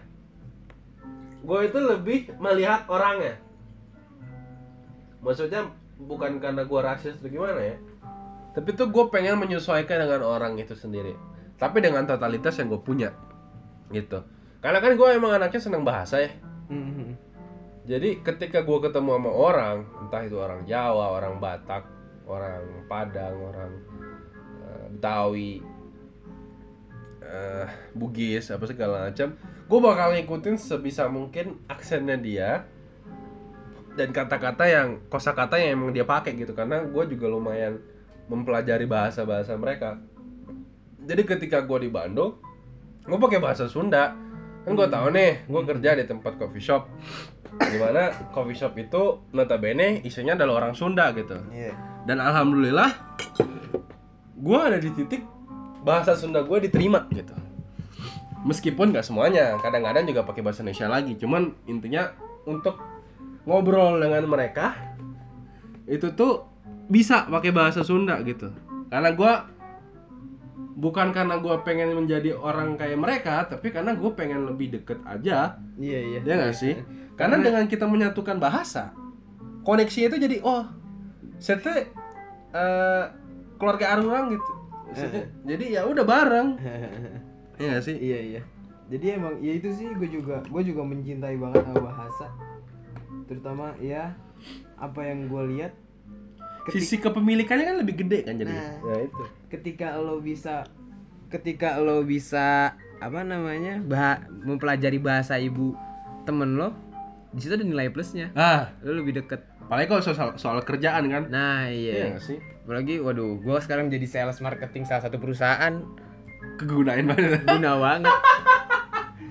Speaker 1: Gue itu lebih melihat orangnya. Maksudnya bukan karena gue rasis atau gimana ya. Tapi tuh gue pengen menyesuaikan dengan orang itu sendiri. Tapi dengan totalitas yang gue punya gitu. Karena kan gue emang anaknya senang bahasa ya. Jadi ketika gue ketemu sama orang entah itu orang Jawa orang Batak orang Padang orang eh, Betawi eh, Bugis apa segala macam gue bakal ngikutin sebisa mungkin aksennya dia dan kata-kata yang kosakata yang emang dia pakai gitu. Karena gue juga lumayan mempelajari bahasa-bahasa mereka. Jadi ketika gue di Bandung gue pakai bahasa Sunda. Kan gue tahu nih gue kerja di tempat coffee shop. Di mana coffee shop itu notabene isinya adalah orang Sunda gitu.
Speaker 2: Iya.
Speaker 1: dan alhamdulillah gue ada di titik bahasa Sunda gue diterima gitu. Meskipun nggak semuanya kadang-kadang juga pakai bahasa Indonesia lagi. Cuman intinya untuk ngobrol dengan mereka itu tuh bisa pakai bahasa Sunda gitu. Karena gue bukan karena gue pengen menjadi orang kayak mereka tapi karena gue pengen lebih deket aja.
Speaker 2: Iya iya.
Speaker 1: ya nggak sih? Karena dengan kita menyatukan bahasa koneksi itu jadi oh saya eh, keluarga arurang gitu Maksudnya, jadi ya udah bareng ya nggak sih
Speaker 3: iya iya jadi emang ya itu sih gue juga gue juga mencintai banget sama bahasa terutama ya apa yang gue lihat
Speaker 1: sisi kepemilikannya kan lebih gede kan jadi
Speaker 3: Nah.
Speaker 1: ya itu
Speaker 3: ketika lo bisa
Speaker 2: Ketika lo bisa apa namanya bah mempelajari bahasa ibu temen lo, di situ ada nilai plusnya.
Speaker 1: ah
Speaker 2: Lo lebih deket.
Speaker 1: apalagi kalau soal, soal kerjaan kan
Speaker 2: Nah
Speaker 1: iya
Speaker 2: iya.
Speaker 1: sih
Speaker 2: Apalagi, waduh, gue sekarang jadi sales marketing salah satu perusahaan
Speaker 1: kegunain banget
Speaker 2: guna banget.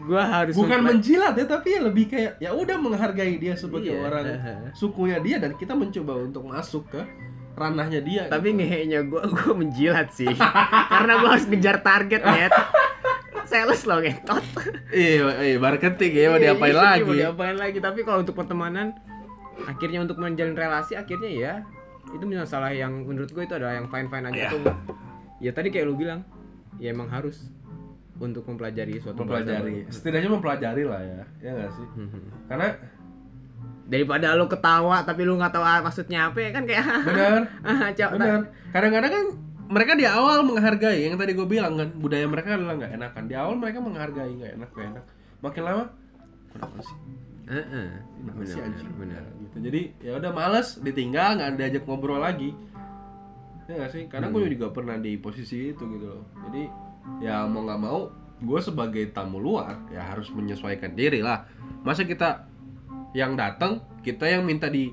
Speaker 2: Gue harus
Speaker 1: bukan menjilat ya tapi ya lebih kayak ya udah menghargai dia sebagai
Speaker 2: Iya.
Speaker 1: orang sukunya dia dan kita mencoba untuk masuk ke ranahnya dia
Speaker 2: Tapi ngehenya gue, gue menjilat sih. Karena gue harus ngejar target, net. Sales lo ngetot.
Speaker 1: iya iya marketing ya mau
Speaker 2: Iya,
Speaker 1: diapain
Speaker 2: iya,
Speaker 1: lagi
Speaker 2: Mau diapain lagi? Tapi kalau untuk pertemanan, akhirnya untuk menjalin relasi, akhirnya ya itu masalah yang menurut gue itu adalah yang fine fine aja
Speaker 1: Iya.
Speaker 2: tuh. Ya tadi kayak lu bilang, ya emang harus untuk mempelajari suatu
Speaker 1: mempelajari.
Speaker 2: bahasa
Speaker 1: setidaknya mempelajari lah ya. Ya nggak sih?
Speaker 2: Baru.
Speaker 1: karena
Speaker 2: Daripada lu ketawa tapi lu nggak tahu ah, maksudnya apa ya kan kayak
Speaker 1: benar.
Speaker 2: Ah,
Speaker 1: benar. Kadang-kadang kan mereka di awal menghargai yang tadi gue bilang kan budaya mereka adalah nggak enakan. Di awal mereka menghargai nggak enak nggak enak. Makin lama kenapa sih Sih
Speaker 2: Benar,
Speaker 1: anjing.
Speaker 2: benar.
Speaker 1: gitu. Jadi ya udah males ditinggal nggak diajak ngobrol lagi. Ya nggak sih? Karena gue juga pernah di posisi itu gitu loh. Jadi ya mau nggak mau gue sebagai tamu luar ya harus menyesuaikan diri lah. Masa kita yang datang kita yang minta di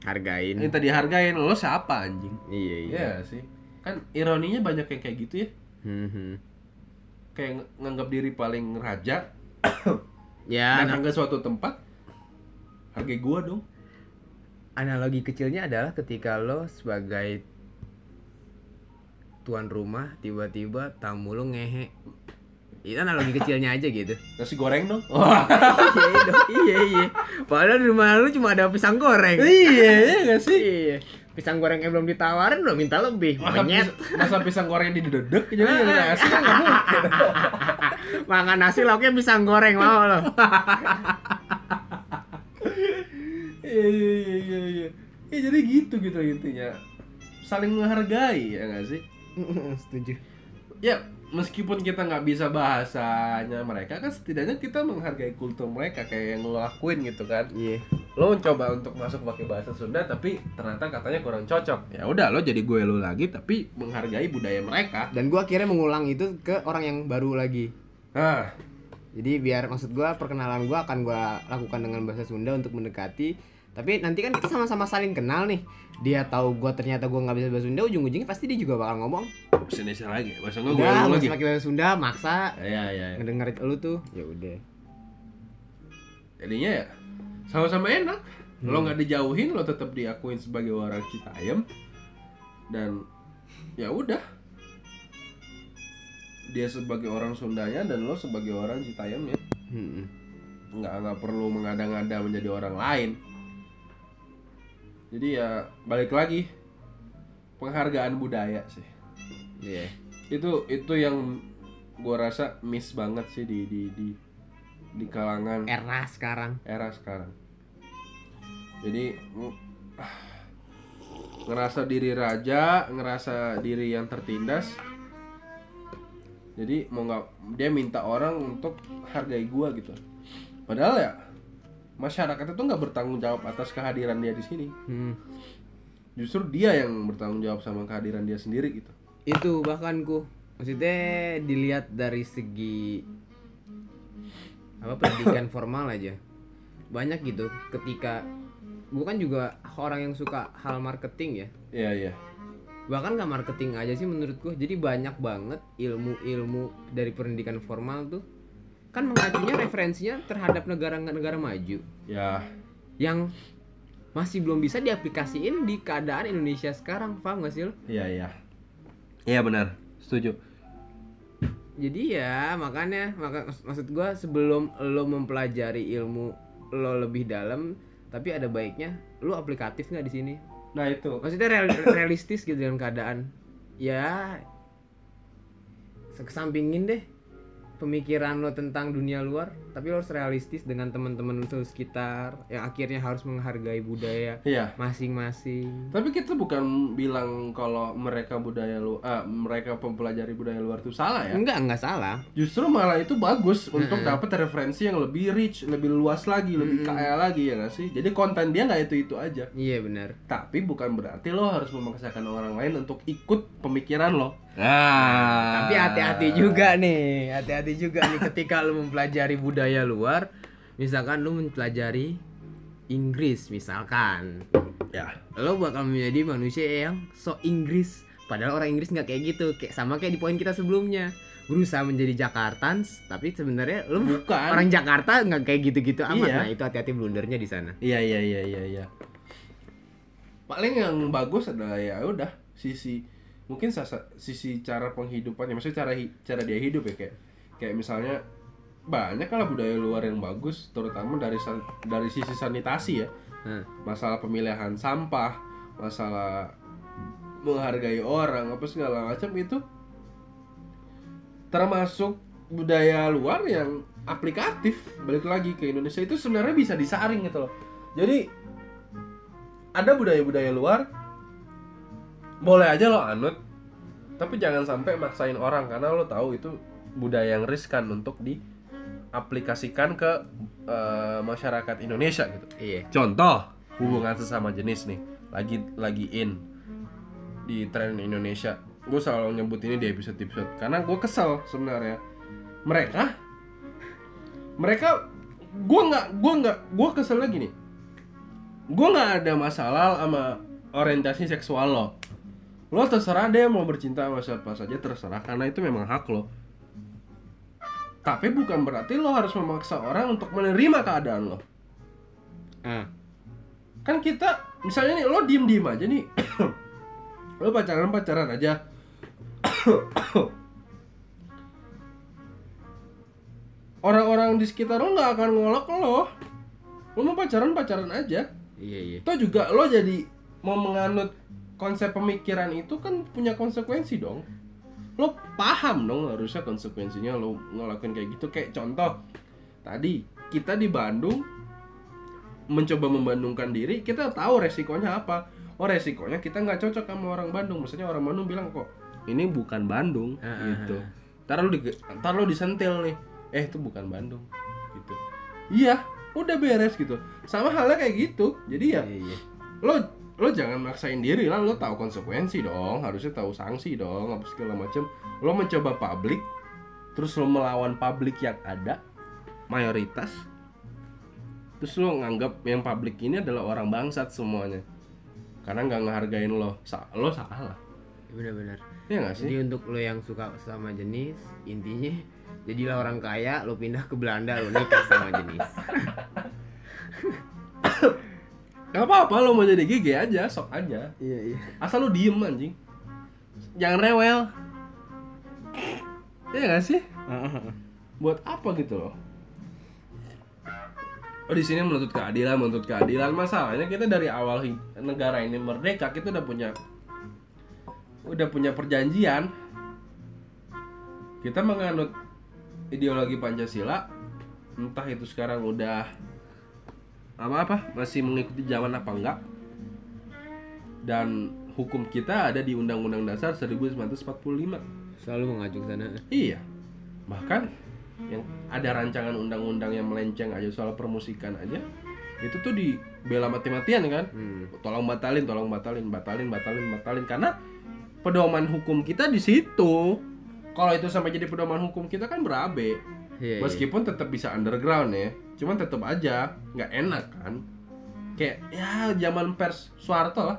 Speaker 2: Hargain.
Speaker 1: minta dihargain lo siapa anjing?
Speaker 2: Iya iya.
Speaker 1: Iya sih? Kan ironinya banyak yang kayak gitu ya.
Speaker 2: Mhm.
Speaker 1: kayak ng- nganggap diri paling raja
Speaker 2: Ya,
Speaker 1: datang ke suatu tempat harga gua dong.
Speaker 2: Analogi kecilnya adalah ketika lo sebagai tuan rumah tiba-tiba tamu lo ngehe. Itu analogi kecilnya aja gitu.
Speaker 1: Nasi goreng dong.
Speaker 2: Iya dong, iya iya. Padahal di rumah lo cuma ada pisang goreng.
Speaker 1: Iya iya gak sih?
Speaker 2: Iya. Pisang gorengnya belum ditawarin lo minta lebih
Speaker 1: masa,
Speaker 2: monyet.
Speaker 1: masa pisang goreng didedek jadi yang nasi kan nggak mungkin.
Speaker 2: Makan nasi lauknya pisang goreng mau lo
Speaker 1: iya iya iya iya iya. Ya jadi gitu gitu intinya. Saling menghargai ya nggak sih?
Speaker 3: Setuju.
Speaker 1: Ya meskipun kita nggak bisa bahasanya mereka kan setidaknya kita menghargai kultur mereka kayak yang lo lakuin gitu kan.
Speaker 2: Iya.
Speaker 1: Lo mencoba untuk masuk pakai bahasa Sunda tapi ternyata katanya kurang cocok. Ya udah lo jadi gue lo lagi tapi menghargai budaya mereka.
Speaker 2: Dan gua akhirnya mengulang itu ke orang yang baru lagi.
Speaker 1: Nah
Speaker 2: Jadi biar maksud gua perkenalan gua akan gua lakukan dengan bahasa Sunda untuk mendekati tapi nanti kan kita sama-sama saling kenal nih. Dia tahu gua ternyata gua nggak bisa bahasa Sunda ujung-ujungnya pasti dia juga bakal ngomong.
Speaker 1: Bahasa Indonesia lagi bahasa gue gue
Speaker 2: udah
Speaker 1: lagi.
Speaker 2: masih pakai bahasa Sunda maksa
Speaker 1: ya ya ya.
Speaker 2: ngedengerin lu tuh. Ya udah.
Speaker 1: Jadinya ya sama-sama enak. Lo nggak dijauhin lo tetap diakuin sebagai orang Citayam. Dan ya udah. Dia sebagai orang Sundanya dan lo sebagai orang Citayamnya.
Speaker 2: Hmm.
Speaker 1: nggak nggak perlu mengada-ngada menjadi orang lain jadi ya balik lagi. Penghargaan budaya sih.
Speaker 2: Iya.
Speaker 1: itu itu yang gua rasa miss banget sih di di di di kalangan
Speaker 2: era sekarang.
Speaker 1: Era sekarang. Jadi ah, ngerasa diri raja ngerasa diri yang tertindas. Jadi mau nggak dia minta orang untuk hargai gua gitu. Padahal ya masyarakat itu nggak bertanggung jawab atas kehadiran dia di sini.
Speaker 2: Hmm.
Speaker 1: justru dia yang bertanggung jawab sama kehadiran dia sendiri gitu.
Speaker 2: Itu bahkan ku maksudnya dilihat dari segi apa pendidikan formal aja. Banyak gitu ketika gue kan juga orang yang suka hal marketing ya.
Speaker 1: Iya iya.
Speaker 2: Bahkan nggak marketing aja sih menurutku jadi banyak banget ilmu-ilmu dari pendidikan formal tuh kan mengacunya referensinya terhadap negara-negara maju.
Speaker 1: Ya.
Speaker 2: Yang masih belum bisa diaplikasiin di keadaan Indonesia sekarang paham gak sih lo?
Speaker 1: iya iya. Iya benar. Setuju.
Speaker 2: Jadi ya makanya maka mak- maksud gua sebelum lo mempelajari ilmu lo lebih dalam tapi ada baiknya lo aplikatif nggak di sini?
Speaker 1: Nah itu.
Speaker 2: Maksudnya real- realistis gitu dengan keadaan. Ya kesampingin deh pemikiran lo tentang dunia luar tapi lo harus realistis dengan teman-teman lo sekitar yang akhirnya harus menghargai budaya
Speaker 1: iya
Speaker 2: masing-masing
Speaker 1: Tapi kita bukan bilang kalau mereka budaya lu, ah, mereka mempelajari budaya luar itu salah ya.
Speaker 2: enggak enggak salah
Speaker 1: Justru malah itu bagus untuk dapat referensi yang lebih rich, lebih luas lagi, lebih kaya lagi ya nggak sih. Jadi konten dia nggak itu itu aja.
Speaker 2: iya benar
Speaker 1: Tapi bukan berarti lo harus memaksakan orang lain untuk ikut pemikiran lo. Nah,
Speaker 2: Tapi hati-hati juga nih, hati-hati juga nih ketika lu mempelajari budaya luar, misalkan lu mempelajari Inggris misalkan,
Speaker 1: Ya,
Speaker 2: lo bakal menjadi manusia yang so Inggris. Padahal orang Inggris nggak kayak gitu, kayak sama kayak di poin kita sebelumnya. Berusaha menjadi Jakartans, tapi sebenarnya lu
Speaker 1: Bukan.
Speaker 2: orang Jakarta nggak kayak gitu-gitu amat.
Speaker 1: Iya.
Speaker 2: Nah itu hati-hati blundernya di sana.
Speaker 1: Iya iya iya iya iya. Paling yang bagus adalah ya udah sisi mungkin sasa- sisi cara penghidupannya, maksudnya cara cara dia hidup ya kayak kayak misalnya banyak lah budaya luar yang bagus, terutama dari dari sisi sanitasi ya,
Speaker 2: Nah,
Speaker 1: masalah pemilihan sampah, masalah menghargai orang apa segala macam itu termasuk budaya luar yang aplikatif. Balik lagi ke Indonesia itu sebenarnya bisa disaring gitu loh. Jadi ada budaya-budaya luar boleh aja lo anut tapi jangan sampai maksain orang karena lo tahu itu budaya yang riskan untuk diaplikasikan ke eh, masyarakat Indonesia gitu
Speaker 2: iya.
Speaker 1: Contoh hubungan sesama jenis nih lagi lagi in di tren Indonesia. Gue selalu nyebut ini di episode-episode karena gue kesel sebenarnya. Mereka mereka gue nggak gue nggak gue kesel lagi nih. Gue nggak ada masalah sama orientasi seksual lo. Lo terserah deh mau bercinta sama siapa saja terserah karena itu memang hak lo. Tapi bukan berarti lo harus memaksa orang untuk menerima keadaan lo.
Speaker 2: Ah,
Speaker 1: kan kita misalnya nih lo diem diem aja nih. Lo pacaran pacaran aja. Orang-orang di sekitar lo nggak akan ngolok lo. Lo mau pacaran pacaran aja.
Speaker 2: Iya iya.
Speaker 1: Toh juga lo jadi mau menganut konsep pemikiran itu kan punya konsekuensi dong lo paham dong harusnya konsekuensinya lo ngelakuin kayak gitu. Kayak contoh tadi kita di Bandung mencoba membandungkan diri kita tahu resikonya apa. Oh resikonya kita nggak cocok sama orang Bandung. Maksudnya orang Bandung bilang kok ini bukan Bandung?
Speaker 2: Ah,
Speaker 1: gitu. ntar lo di ntar lo disentil nih. Eh itu bukan Bandung. Gitu. Iya udah beres gitu. Sama halnya kayak gitu. Jadi ya
Speaker 2: Iya iya.
Speaker 1: lo lo jangan maksain diri lah lo tahu konsekuensi dong harusnya tahu sanksi dong apa segala macam lo mencoba publik terus lo melawan publik yang ada mayoritas terus lo nganggap yang publik ini adalah orang bangsat semuanya. Karena nggak ngehargain lo. Sa- lo salah.
Speaker 2: Benar-benar.
Speaker 1: Iya nggak sih?
Speaker 2: Jadi untuk lo yang suka sama jenis intinya jadilah orang kaya lo pindah ke Belanda lo nikah sama jenis
Speaker 1: Gak apa-apa lo mau jadi gigi aja, sok aja.
Speaker 3: Iya iya.
Speaker 1: Asal lo diem anjing. Jangan rewel. Iya gak sih? Buat apa gitu loh? Oh di sini menuntut keadilan, menuntut keadilan. Masalahnya kita dari awal negara ini merdeka Kita udah punya Udah punya perjanjian. Kita menganut ideologi Pancasila Entah itu sekarang udah apa-apa? Masih mengikuti zaman apa enggak? Dan hukum kita ada di Undang-Undang Dasar 1945
Speaker 2: selalu mengacu ke sana.
Speaker 1: Iya. Bahkan yang ada rancangan undang-undang yang melenceng aja soal permusikan aja itu tuh dibela mati-matian kan?
Speaker 2: Hmm.
Speaker 1: tolong batalin tolong batalin batalin batalin batalin. Karena pedoman hukum kita di situ. Kalau itu sampai jadi pedoman hukum kita kan berabe
Speaker 2: Iya, iya.
Speaker 1: meskipun tetap bisa underground ya cuman tetap aja nggak enak kan. Kayak ya zaman pers Soeharto lah.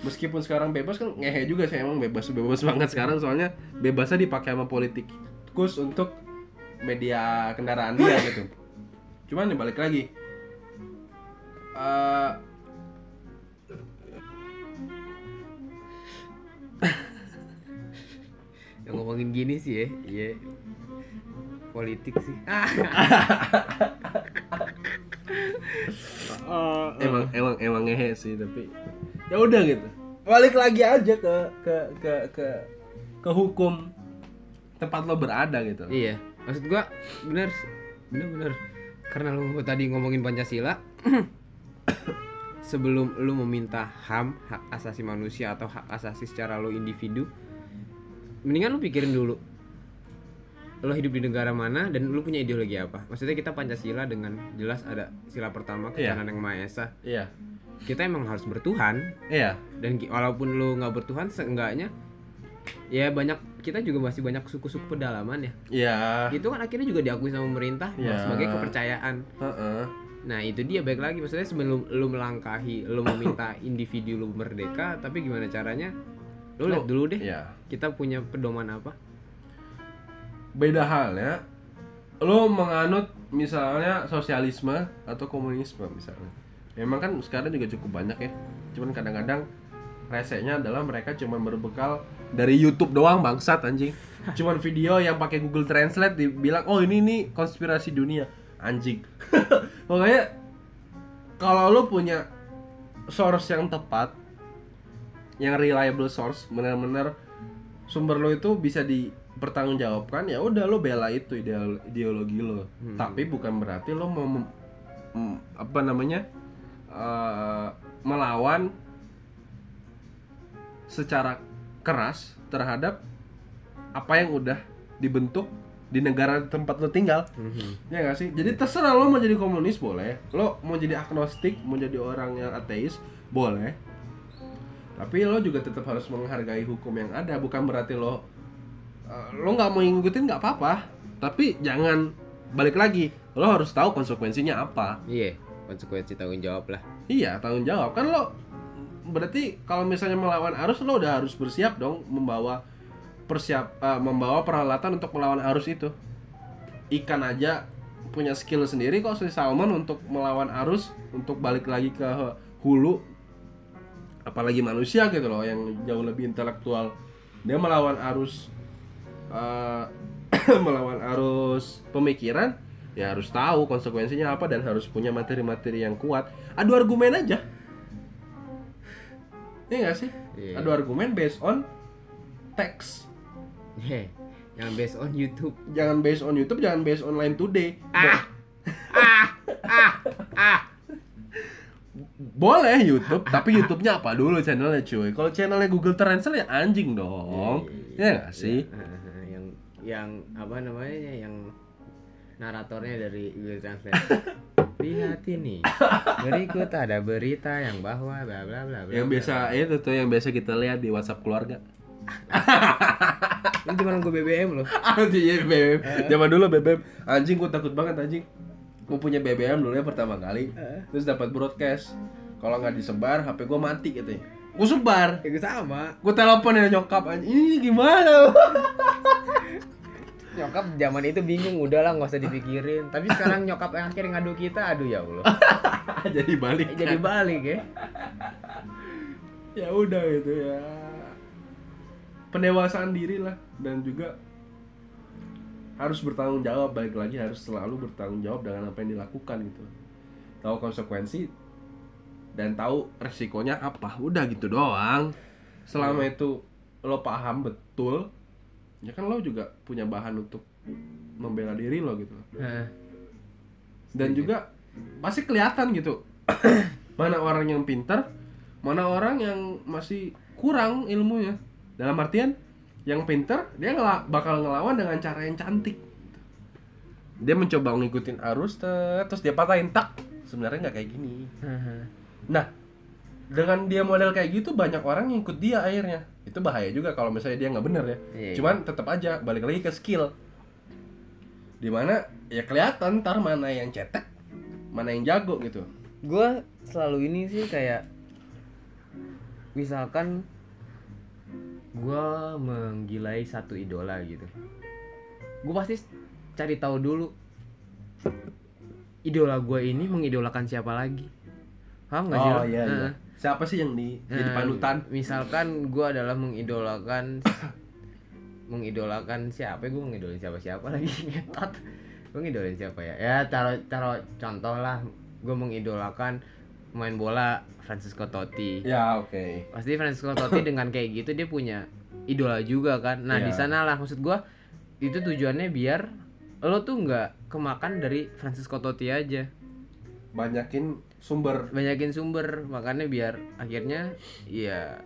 Speaker 1: Meskipun sekarang bebas kan ngehe juga sih emang bebas bebas banget sekarang. Soalnya bebasnya dipakai sama politikus untuk media kendaraan dia gitu. Cuman nih balik lagi. Eh,
Speaker 2: yang ngomongin gini sih ya iya politik sih. Ah
Speaker 1: emang emang emang ngehe sih tapi ya udah gitu. Balik lagi aja ke ke ke ke ke hukum tempat lo berada gitu.
Speaker 2: Iya. Maksud gua bener bener bener karena lu tadi ngomongin pancasila sebelum lu meminta ham hak asasi manusia atau hak asasi secara lo individu mendingan lu pikirin dulu lo hidup di negara mana dan lu punya ideologi apa? Maksudnya kita pancasila dengan jelas ada sila pertama
Speaker 1: Iya.
Speaker 2: ketuhanan yang maha esa.
Speaker 1: Iya.
Speaker 2: Kita emang harus bertuhan.
Speaker 1: Iya.
Speaker 2: Dan walaupun lu nggak bertuhan seenggaknya ya banyak kita juga masih banyak suku-suku pedalaman ya.
Speaker 1: Iya.
Speaker 2: Itu kan akhirnya juga diakui sama pemerintah
Speaker 1: Ya.
Speaker 2: sebagai kepercayaan.
Speaker 1: Heeh.
Speaker 2: nah itu dia baik lagi. Maksudnya sebelum lu melangkahi lu meminta individu lu merdeka tapi gimana caranya? Lu lihat dulu deh
Speaker 1: iya.
Speaker 2: kita punya pedoman apa
Speaker 1: beda halnya lo menganut misalnya sosialisme atau komunisme misalnya. Memang kan sekarang juga cukup banyak ya. Cuman kadang-kadang resenya adalah mereka cuma berbekal dari YouTube doang bangsat anjing. Cuman video yang pakai Google Translate dibilang oh ini nih konspirasi dunia. Anjing. Pokoknya kalau lo punya source yang tepat yang reliable source benar-benar sumber lo itu bisa dipertanggungjawabkan ya udah lo bela itu ideologi lo. Tapi bukan berarti lo mau mem- mem- apa namanya eh, melawan secara keras terhadap apa yang udah dibentuk di negara tempat lo tinggal. Ya gak sih? Jadi terserah lo mau jadi komunis boleh. Lo mau jadi agnostik mau jadi orang yang ateis boleh. Tapi lo juga tetap harus menghargai hukum yang ada. Bukan berarti lo lo nggak mau ngikutin nggak apa-apa tapi jangan balik lagi. Lo harus tahu konsekuensinya apa.
Speaker 2: Iya konsekuensi tanggung jawab lah.
Speaker 1: Iya tanggung jawab. Kan lo berarti kalau misalnya melawan arus lo udah harus bersiap dong membawa persiap eh, membawa peralatan untuk melawan arus itu. Ikan aja punya skill sendiri kok si salmon untuk melawan arus untuk balik lagi ke hulu. Apalagi manusia gitu loh yang jauh lebih intelektual. Dia melawan arus eh, melawan arus pemikiran ya harus tahu konsekuensinya apa dan harus punya materi-materi yang kuat. Adu argumen aja. Iya gak sih?
Speaker 2: Iya.
Speaker 1: Adu argumen based on text
Speaker 2: Heh, yang based on YouTube.
Speaker 1: Jangan based on YouTube, jangan based on Line Today.
Speaker 2: Ah. Ah. Ah. Ah.
Speaker 1: Boleh YouTube, tapi YouTube-nya apa dulu channelnya cuy? Kalau channelnya Google Translate ya anjing dong. Iya gak sih?
Speaker 2: Ah, yang apa namanya yang naratornya dari Google Translate lihat ini berikut ada berita yang bahwa bla bla bla bla
Speaker 1: Yang biasa itu tuh yang biasa kita lihat di WhatsApp keluarga.
Speaker 2: Ini cuma gue BBM loh.
Speaker 1: Anjing iya BBM Zaman dulu BBM Anjing gue takut banget anjing. Gue punya BBM dulu ya pertama kali. Terus dapat broadcast. Kalau nggak disebar HP gue mati katanya. Gue sebar.
Speaker 2: Ya gue sama.
Speaker 1: gue telepon ya nyokap aja ini gimana
Speaker 2: Nyokap zaman itu bingung, udahlah nggak usah dipikirin. Tapi sekarang nyokap yang akhirnya ngadu kita, aduh ya Allah.
Speaker 1: jadi balik.
Speaker 2: Jadi balik ya.
Speaker 1: ya udah gitu ya. Pendewasaan diri lah dan juga harus bertanggung jawab. Balik lagi harus selalu bertanggung jawab dengan apa yang dilakukan gitu. Tahu konsekuensi dan tahu resikonya apa. Udah gitu doang. Selama itu lo paham betul ya kan lo juga punya bahan untuk membela diri lo gitu.
Speaker 2: Heeh.
Speaker 1: dan juga pasti kelihatan gitu. Mana orang yang pintar mana orang yang masih kurang ilmunya. Dalam artian yang pintar dia ngela- bakal ngelawan dengan cara yang cantik. Dia mencoba ngikutin arus terus dia patahin tak. Sebenarnya nggak kayak gini. Nah dengan dia model kayak gitu banyak orang yang ikut dia akhirnya. Itu bahaya juga kalau misalnya dia nggak bener ya.
Speaker 2: Iya.
Speaker 1: cuman tetap aja balik lagi ke skill. Di mana ya kelihatan ntar mana yang cetek mana yang jago gitu.
Speaker 2: Gue selalu ini sih kayak misalkan gue menggilai satu idola gitu. Gue pasti cari tahu dulu idola gue ini mengidolakan siapa lagi? Paham nggak sih
Speaker 1: oh iya, iya. Siapa sih yang di jadi
Speaker 2: Nah,
Speaker 1: panutan?
Speaker 2: misalkan gue adalah mengidolakan mengidolakan siapa? Gue mengidolakan siapa siapa lagi. Ngetot. Gue ngidolain siapa ya? Ya taruh taruh contoh lah. Gue mengidolakan pemain bola Francisco Totti.
Speaker 1: Ya oke.
Speaker 2: Pasti Francisco Totti dengan kayak gitu dia punya idola juga kan. Nah di
Speaker 1: Iya.
Speaker 2: sana lah maksud gue itu tujuannya biar lo tuh nggak kemakan dari Francisco Totti aja.
Speaker 1: Banyakin sumber.
Speaker 2: Banyakin sumber makanya biar akhirnya ya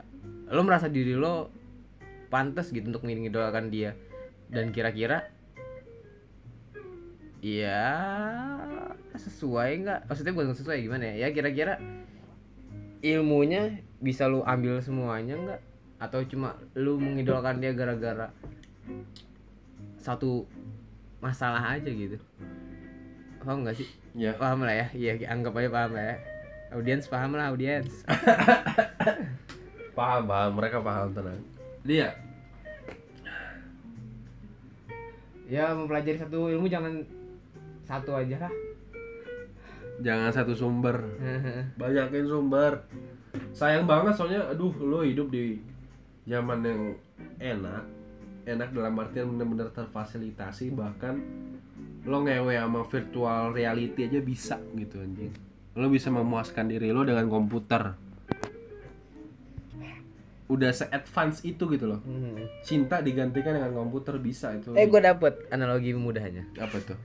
Speaker 2: lo merasa diri lo pantas gitu untuk mengidolakan dia. Dan kira-kira ya sesuai nggak? Maksudnya bukan sesuai gimana ya? Ya kira-kira ilmunya bisa lu ambil semuanya nggak? Atau cuma lu mengidolakan dia gara-gara satu masalah aja gitu? Paham nggak sih
Speaker 1: ya
Speaker 2: paham lah ya. Iya anggap aja paham lah ya. Audiens paham lah audiens.
Speaker 1: Paham paham. Mereka paham tenang. Dia
Speaker 2: ya mempelajari satu ilmu jangan satu aja lah.
Speaker 1: Jangan satu sumber. Banyakin sumber. Sayang banget soalnya aduh lo hidup di zaman yang enak. Enak dalam artian bener-bener terfasilitasi bahkan lo ngewe sama virtual reality aja bisa gitu anjing. Lo bisa memuaskan diri lo dengan komputer. Udah se-advance itu gitu loh. Cinta digantikan dengan komputer bisa itu.
Speaker 2: Eh gue dapet analogi mudahnya.
Speaker 1: Apa tuh?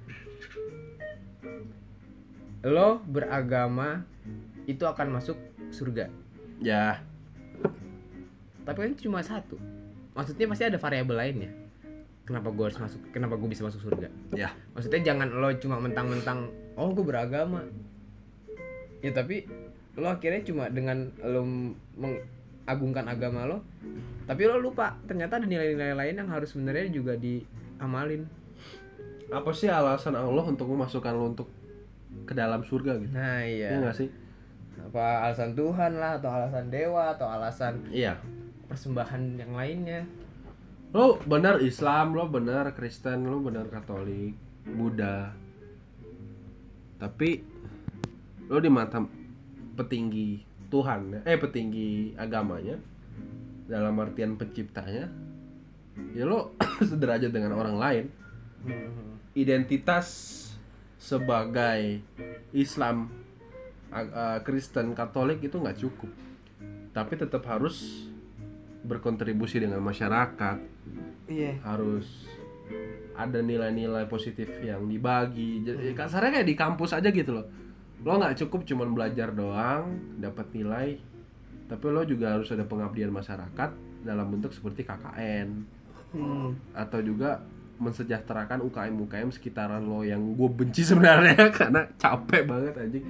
Speaker 2: Lo beragama itu akan masuk surga.
Speaker 1: Ya.
Speaker 2: Tapi kan cuma satu. Maksudnya pasti ada variabel lainnya kenapa gue harus masuk kenapa gue bisa masuk surga?
Speaker 1: Ya.
Speaker 2: Maksudnya jangan lo cuma mentang-mentang oh gue beragama. Ya tapi lo akhirnya cuma dengan lo mengagungkan agama lo tapi lo lupa ternyata ada nilai-nilai lain yang harus sebenarnya juga diamalin.
Speaker 1: Apa sih alasan Allah untuk memasukkan lo untuk ke dalam surga gitu?
Speaker 2: Nah
Speaker 1: Iya.
Speaker 2: Iya
Speaker 1: nggak sih?
Speaker 2: Apa alasan Tuhan lah atau alasan dewa atau alasan
Speaker 1: iya.
Speaker 2: persembahan yang lainnya
Speaker 1: lo benar Islam lo benar Kristen lo benar Katolik Buddha. Tapi lo di mata petinggi Tuhan eh petinggi agamanya dalam artian penciptanya ya lo sederajat dengan orang lain. Identitas sebagai Islam Kristen Katolik itu nggak cukup. Tapi tetap harus berkontribusi dengan masyarakat.
Speaker 3: Iya.
Speaker 1: Harus ada nilai-nilai positif yang dibagi. Jadi kasarnya kayak di kampus aja gitu loh. Lo nggak cukup cuman belajar doang dapat nilai tapi lo juga harus ada pengabdian masyarakat dalam bentuk seperti KKN
Speaker 3: Hmm.
Speaker 1: atau juga mensejahterakan UKM UKM sekitaran lo yang gue benci sebenarnya karena capek banget anjing.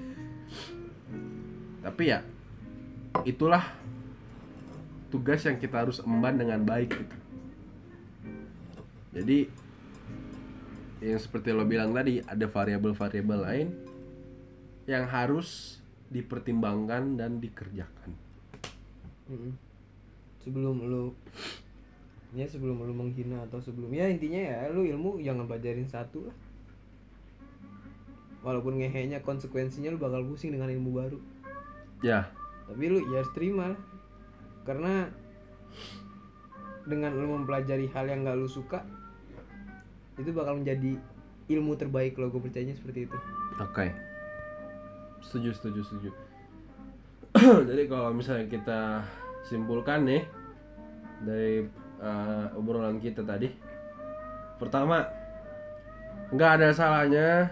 Speaker 1: Tapi ya itulah tugas yang kita harus emban dengan baik gitu. Jadi yang seperti lo bilang tadi ada variabel-variabel lain yang harus dipertimbangkan dan dikerjakan.
Speaker 3: Sebelum lu ya sebelum lu menghina atau sebelum ya intinya ya lu ilmu jangan pelajarin satu lah. Walaupun ngehenya konsekuensinya lu bakal pusing dengan ilmu baru.
Speaker 1: Ya,
Speaker 3: tapi lu ya harus terima lah karena dengan lu mempelajari hal yang gak lu suka itu bakal menjadi ilmu terbaik lo gue percayanya seperti itu
Speaker 1: oke. Setuju, setuju, setuju. Jadi kalau misalnya kita simpulkan nih dari uh, obrolan kita tadi, pertama nggak ada salahnya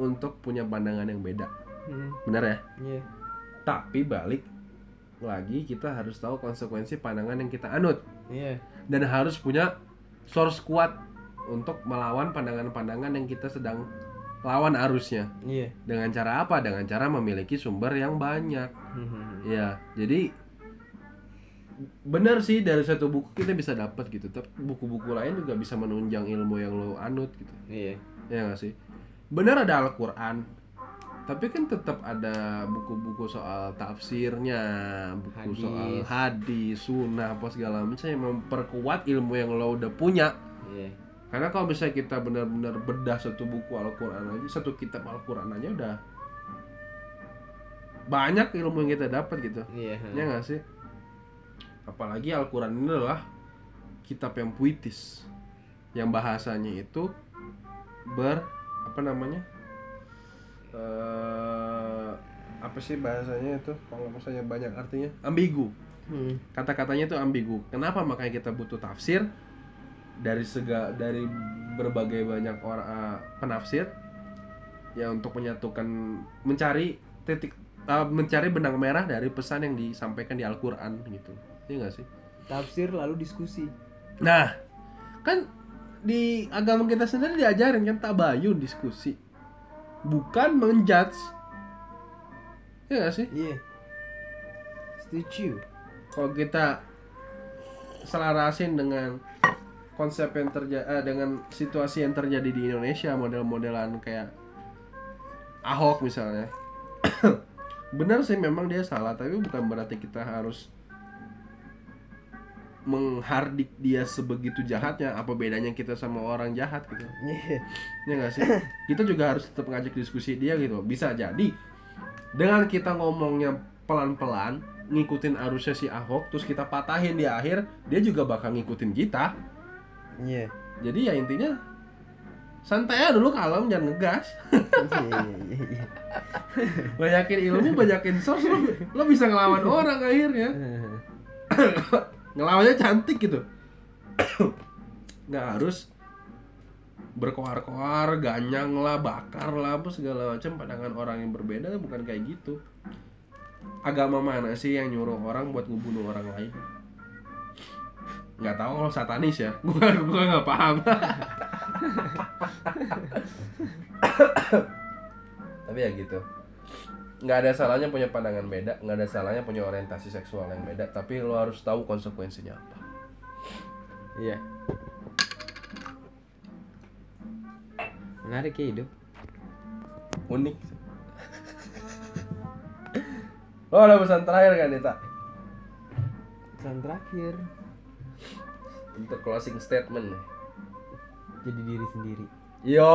Speaker 1: untuk punya pandangan yang beda,
Speaker 3: hmm.
Speaker 1: benar ya?
Speaker 3: iya
Speaker 1: Tapi balik lagi kita harus tahu konsekuensi pandangan yang kita anut
Speaker 3: iya
Speaker 1: dan harus punya source kuat untuk melawan pandangan-pandangan yang kita sedang lawan arusnya.
Speaker 3: iya
Speaker 1: Dengan cara apa? Dengan cara memiliki sumber yang banyak. Ya, jadi benar sih dari satu buku kita bisa dapat gitu. Tapi buku-buku lain juga bisa menunjang ilmu yang lo anut gitu.
Speaker 3: iya
Speaker 1: Ya nggak sih? Benar ada Al-Qur'an. Tapi kan tetap ada buku-buku soal tafsirnya, buku
Speaker 3: Hadis.
Speaker 1: soal hadis, sunnah, apa segala macam yang memperkuat ilmu yang lo udah punya.
Speaker 3: iya
Speaker 1: Karena kalau misalnya kita benar-benar bedah satu buku Al-Quran aja, satu kitab Al-Quran aja udah banyak ilmu yang kita dapat gitu.
Speaker 3: iya
Speaker 1: Ya nggak sih? Apalagi Al-Quran ini adalah kitab yang puitis, yang bahasanya itu ber apa namanya? Eh apa sih bahasanya itu? Kalau misalnya banyak artinya ambigu
Speaker 3: Hmm.
Speaker 1: kata-katanya itu ambigu. Kenapa makanya kita butuh tafsir dari sega dari berbagai banyak orang uh, penafsir ya untuk menyatukan mencari titik uh, mencari benang merah dari pesan yang disampaikan di Al-Qur'an gitu. Iya gak sih?
Speaker 3: tafsir lalu diskusi
Speaker 1: Nah, kan di agama kita sendiri diajarin kan tabayun diskusi. Bukan menjudge. Iya gak sih?
Speaker 3: iya setuju
Speaker 1: kalau kita selarasin dengan konsep yang terjadi dengan situasi yang terjadi di Indonesia model-modelan kayak Ahok misalnya benar sih memang dia salah tapi bukan berarti kita harus menghardik dia sebegitu jahatnya apa bedanya kita sama orang jahat gitu? Ya nggak sih? Kita juga harus tetap ngajak diskusi dia gitu. Bisa jadi dengan kita ngomongnya pelan-pelan ngikutin arusnya si Ahok terus kita patahin di akhir dia juga bakal ngikutin kita.
Speaker 3: Iya.
Speaker 1: Jadi ya intinya santai aja dulu kalem jangan ngegas.
Speaker 3: Iya.
Speaker 1: Banyakin ilmu banyakin source lo, lo bisa ngelawan orang akhirnya ngelawannya cantik gitu. Nggak harus berkoar-koar ganyang lah bakar lah apa segala macam. Pandangan orang yang berbeda bukan kayak gitu. Agama mana sih yang nyuruh orang buat ngebunuh orang lain? Nggak tahu kalau satanis ya. Gua gua nggak paham. Tapi ya gitu nggak ada salahnya punya pandangan beda nggak ada salahnya punya orientasi seksual yang beda tapi lo harus tahu konsekuensinya apa.
Speaker 2: Iya. Menarik ya hidup.
Speaker 1: unik. Lo ada pesan terakhir kan Nita?
Speaker 3: Pesan terakhir.
Speaker 1: Untuk closing statement
Speaker 3: jadi diri sendiri
Speaker 1: yo.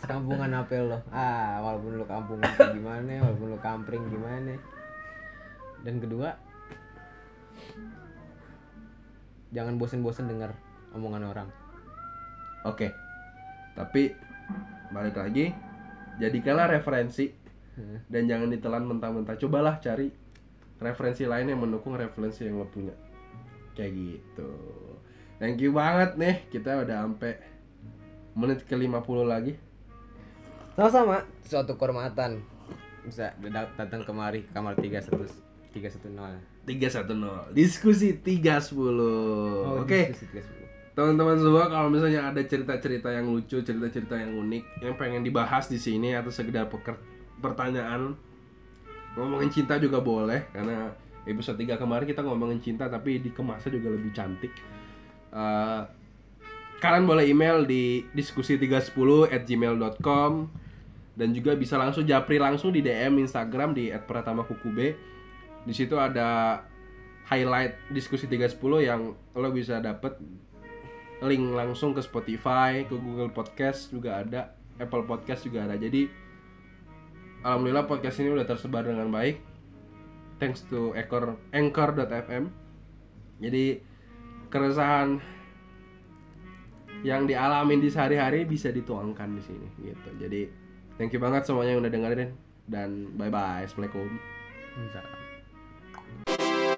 Speaker 3: Sekampungan apel lo. Ah walaupun lo kampung gimana walaupun lo kampring gimana. Dan kedua jangan bosen-bosen dengar omongan orang.
Speaker 1: Oke. Tapi balik lagi jadikanlah referensi.
Speaker 3: Hmm.
Speaker 1: dan jangan ditelan mentah-mentah. Cobalah cari referensi lain yang mendukung referensi yang lo punya. Kayak gitu thank you banget nih kita udah sampai menit ke 50 lagi.
Speaker 3: Sama-sama.
Speaker 2: Suatu kehormatan. Bisa dat- datang kemari ke kamar 310 310.
Speaker 1: 310 diskusi 310
Speaker 3: Oh,
Speaker 1: oke.
Speaker 3: diskusi 310.
Speaker 1: teman-teman semua kalau misalnya ada cerita-cerita yang lucu cerita-cerita yang unik yang pengen dibahas di sini atau sekedar peker- pertanyaan ngomongin cinta juga boleh karena episode 3 kemarin kita ngomongin cinta tapi dikemasnya juga lebih cantik Eh, kalian boleh email di diskusi310 at gmail.com dan juga bisa langsung japri langsung di DM Instagram di @pratama_kukube. Di situ ada highlight diskusi 310 yang lo bisa dapet link langsung ke Spotify, ke Google Podcast juga ada, Apple Podcast juga ada. Jadi alhamdulillah podcast ini udah tersebar dengan baik. Thanks to Anchor Anchor.fm. Jadi keresahan yang dialami di sehari-hari bisa dituangkan di sini gitu. Jadi thank you banget semuanya yang udah dengerin dan bye bye. Assalamualaikum.
Speaker 2: Assalamualaikum.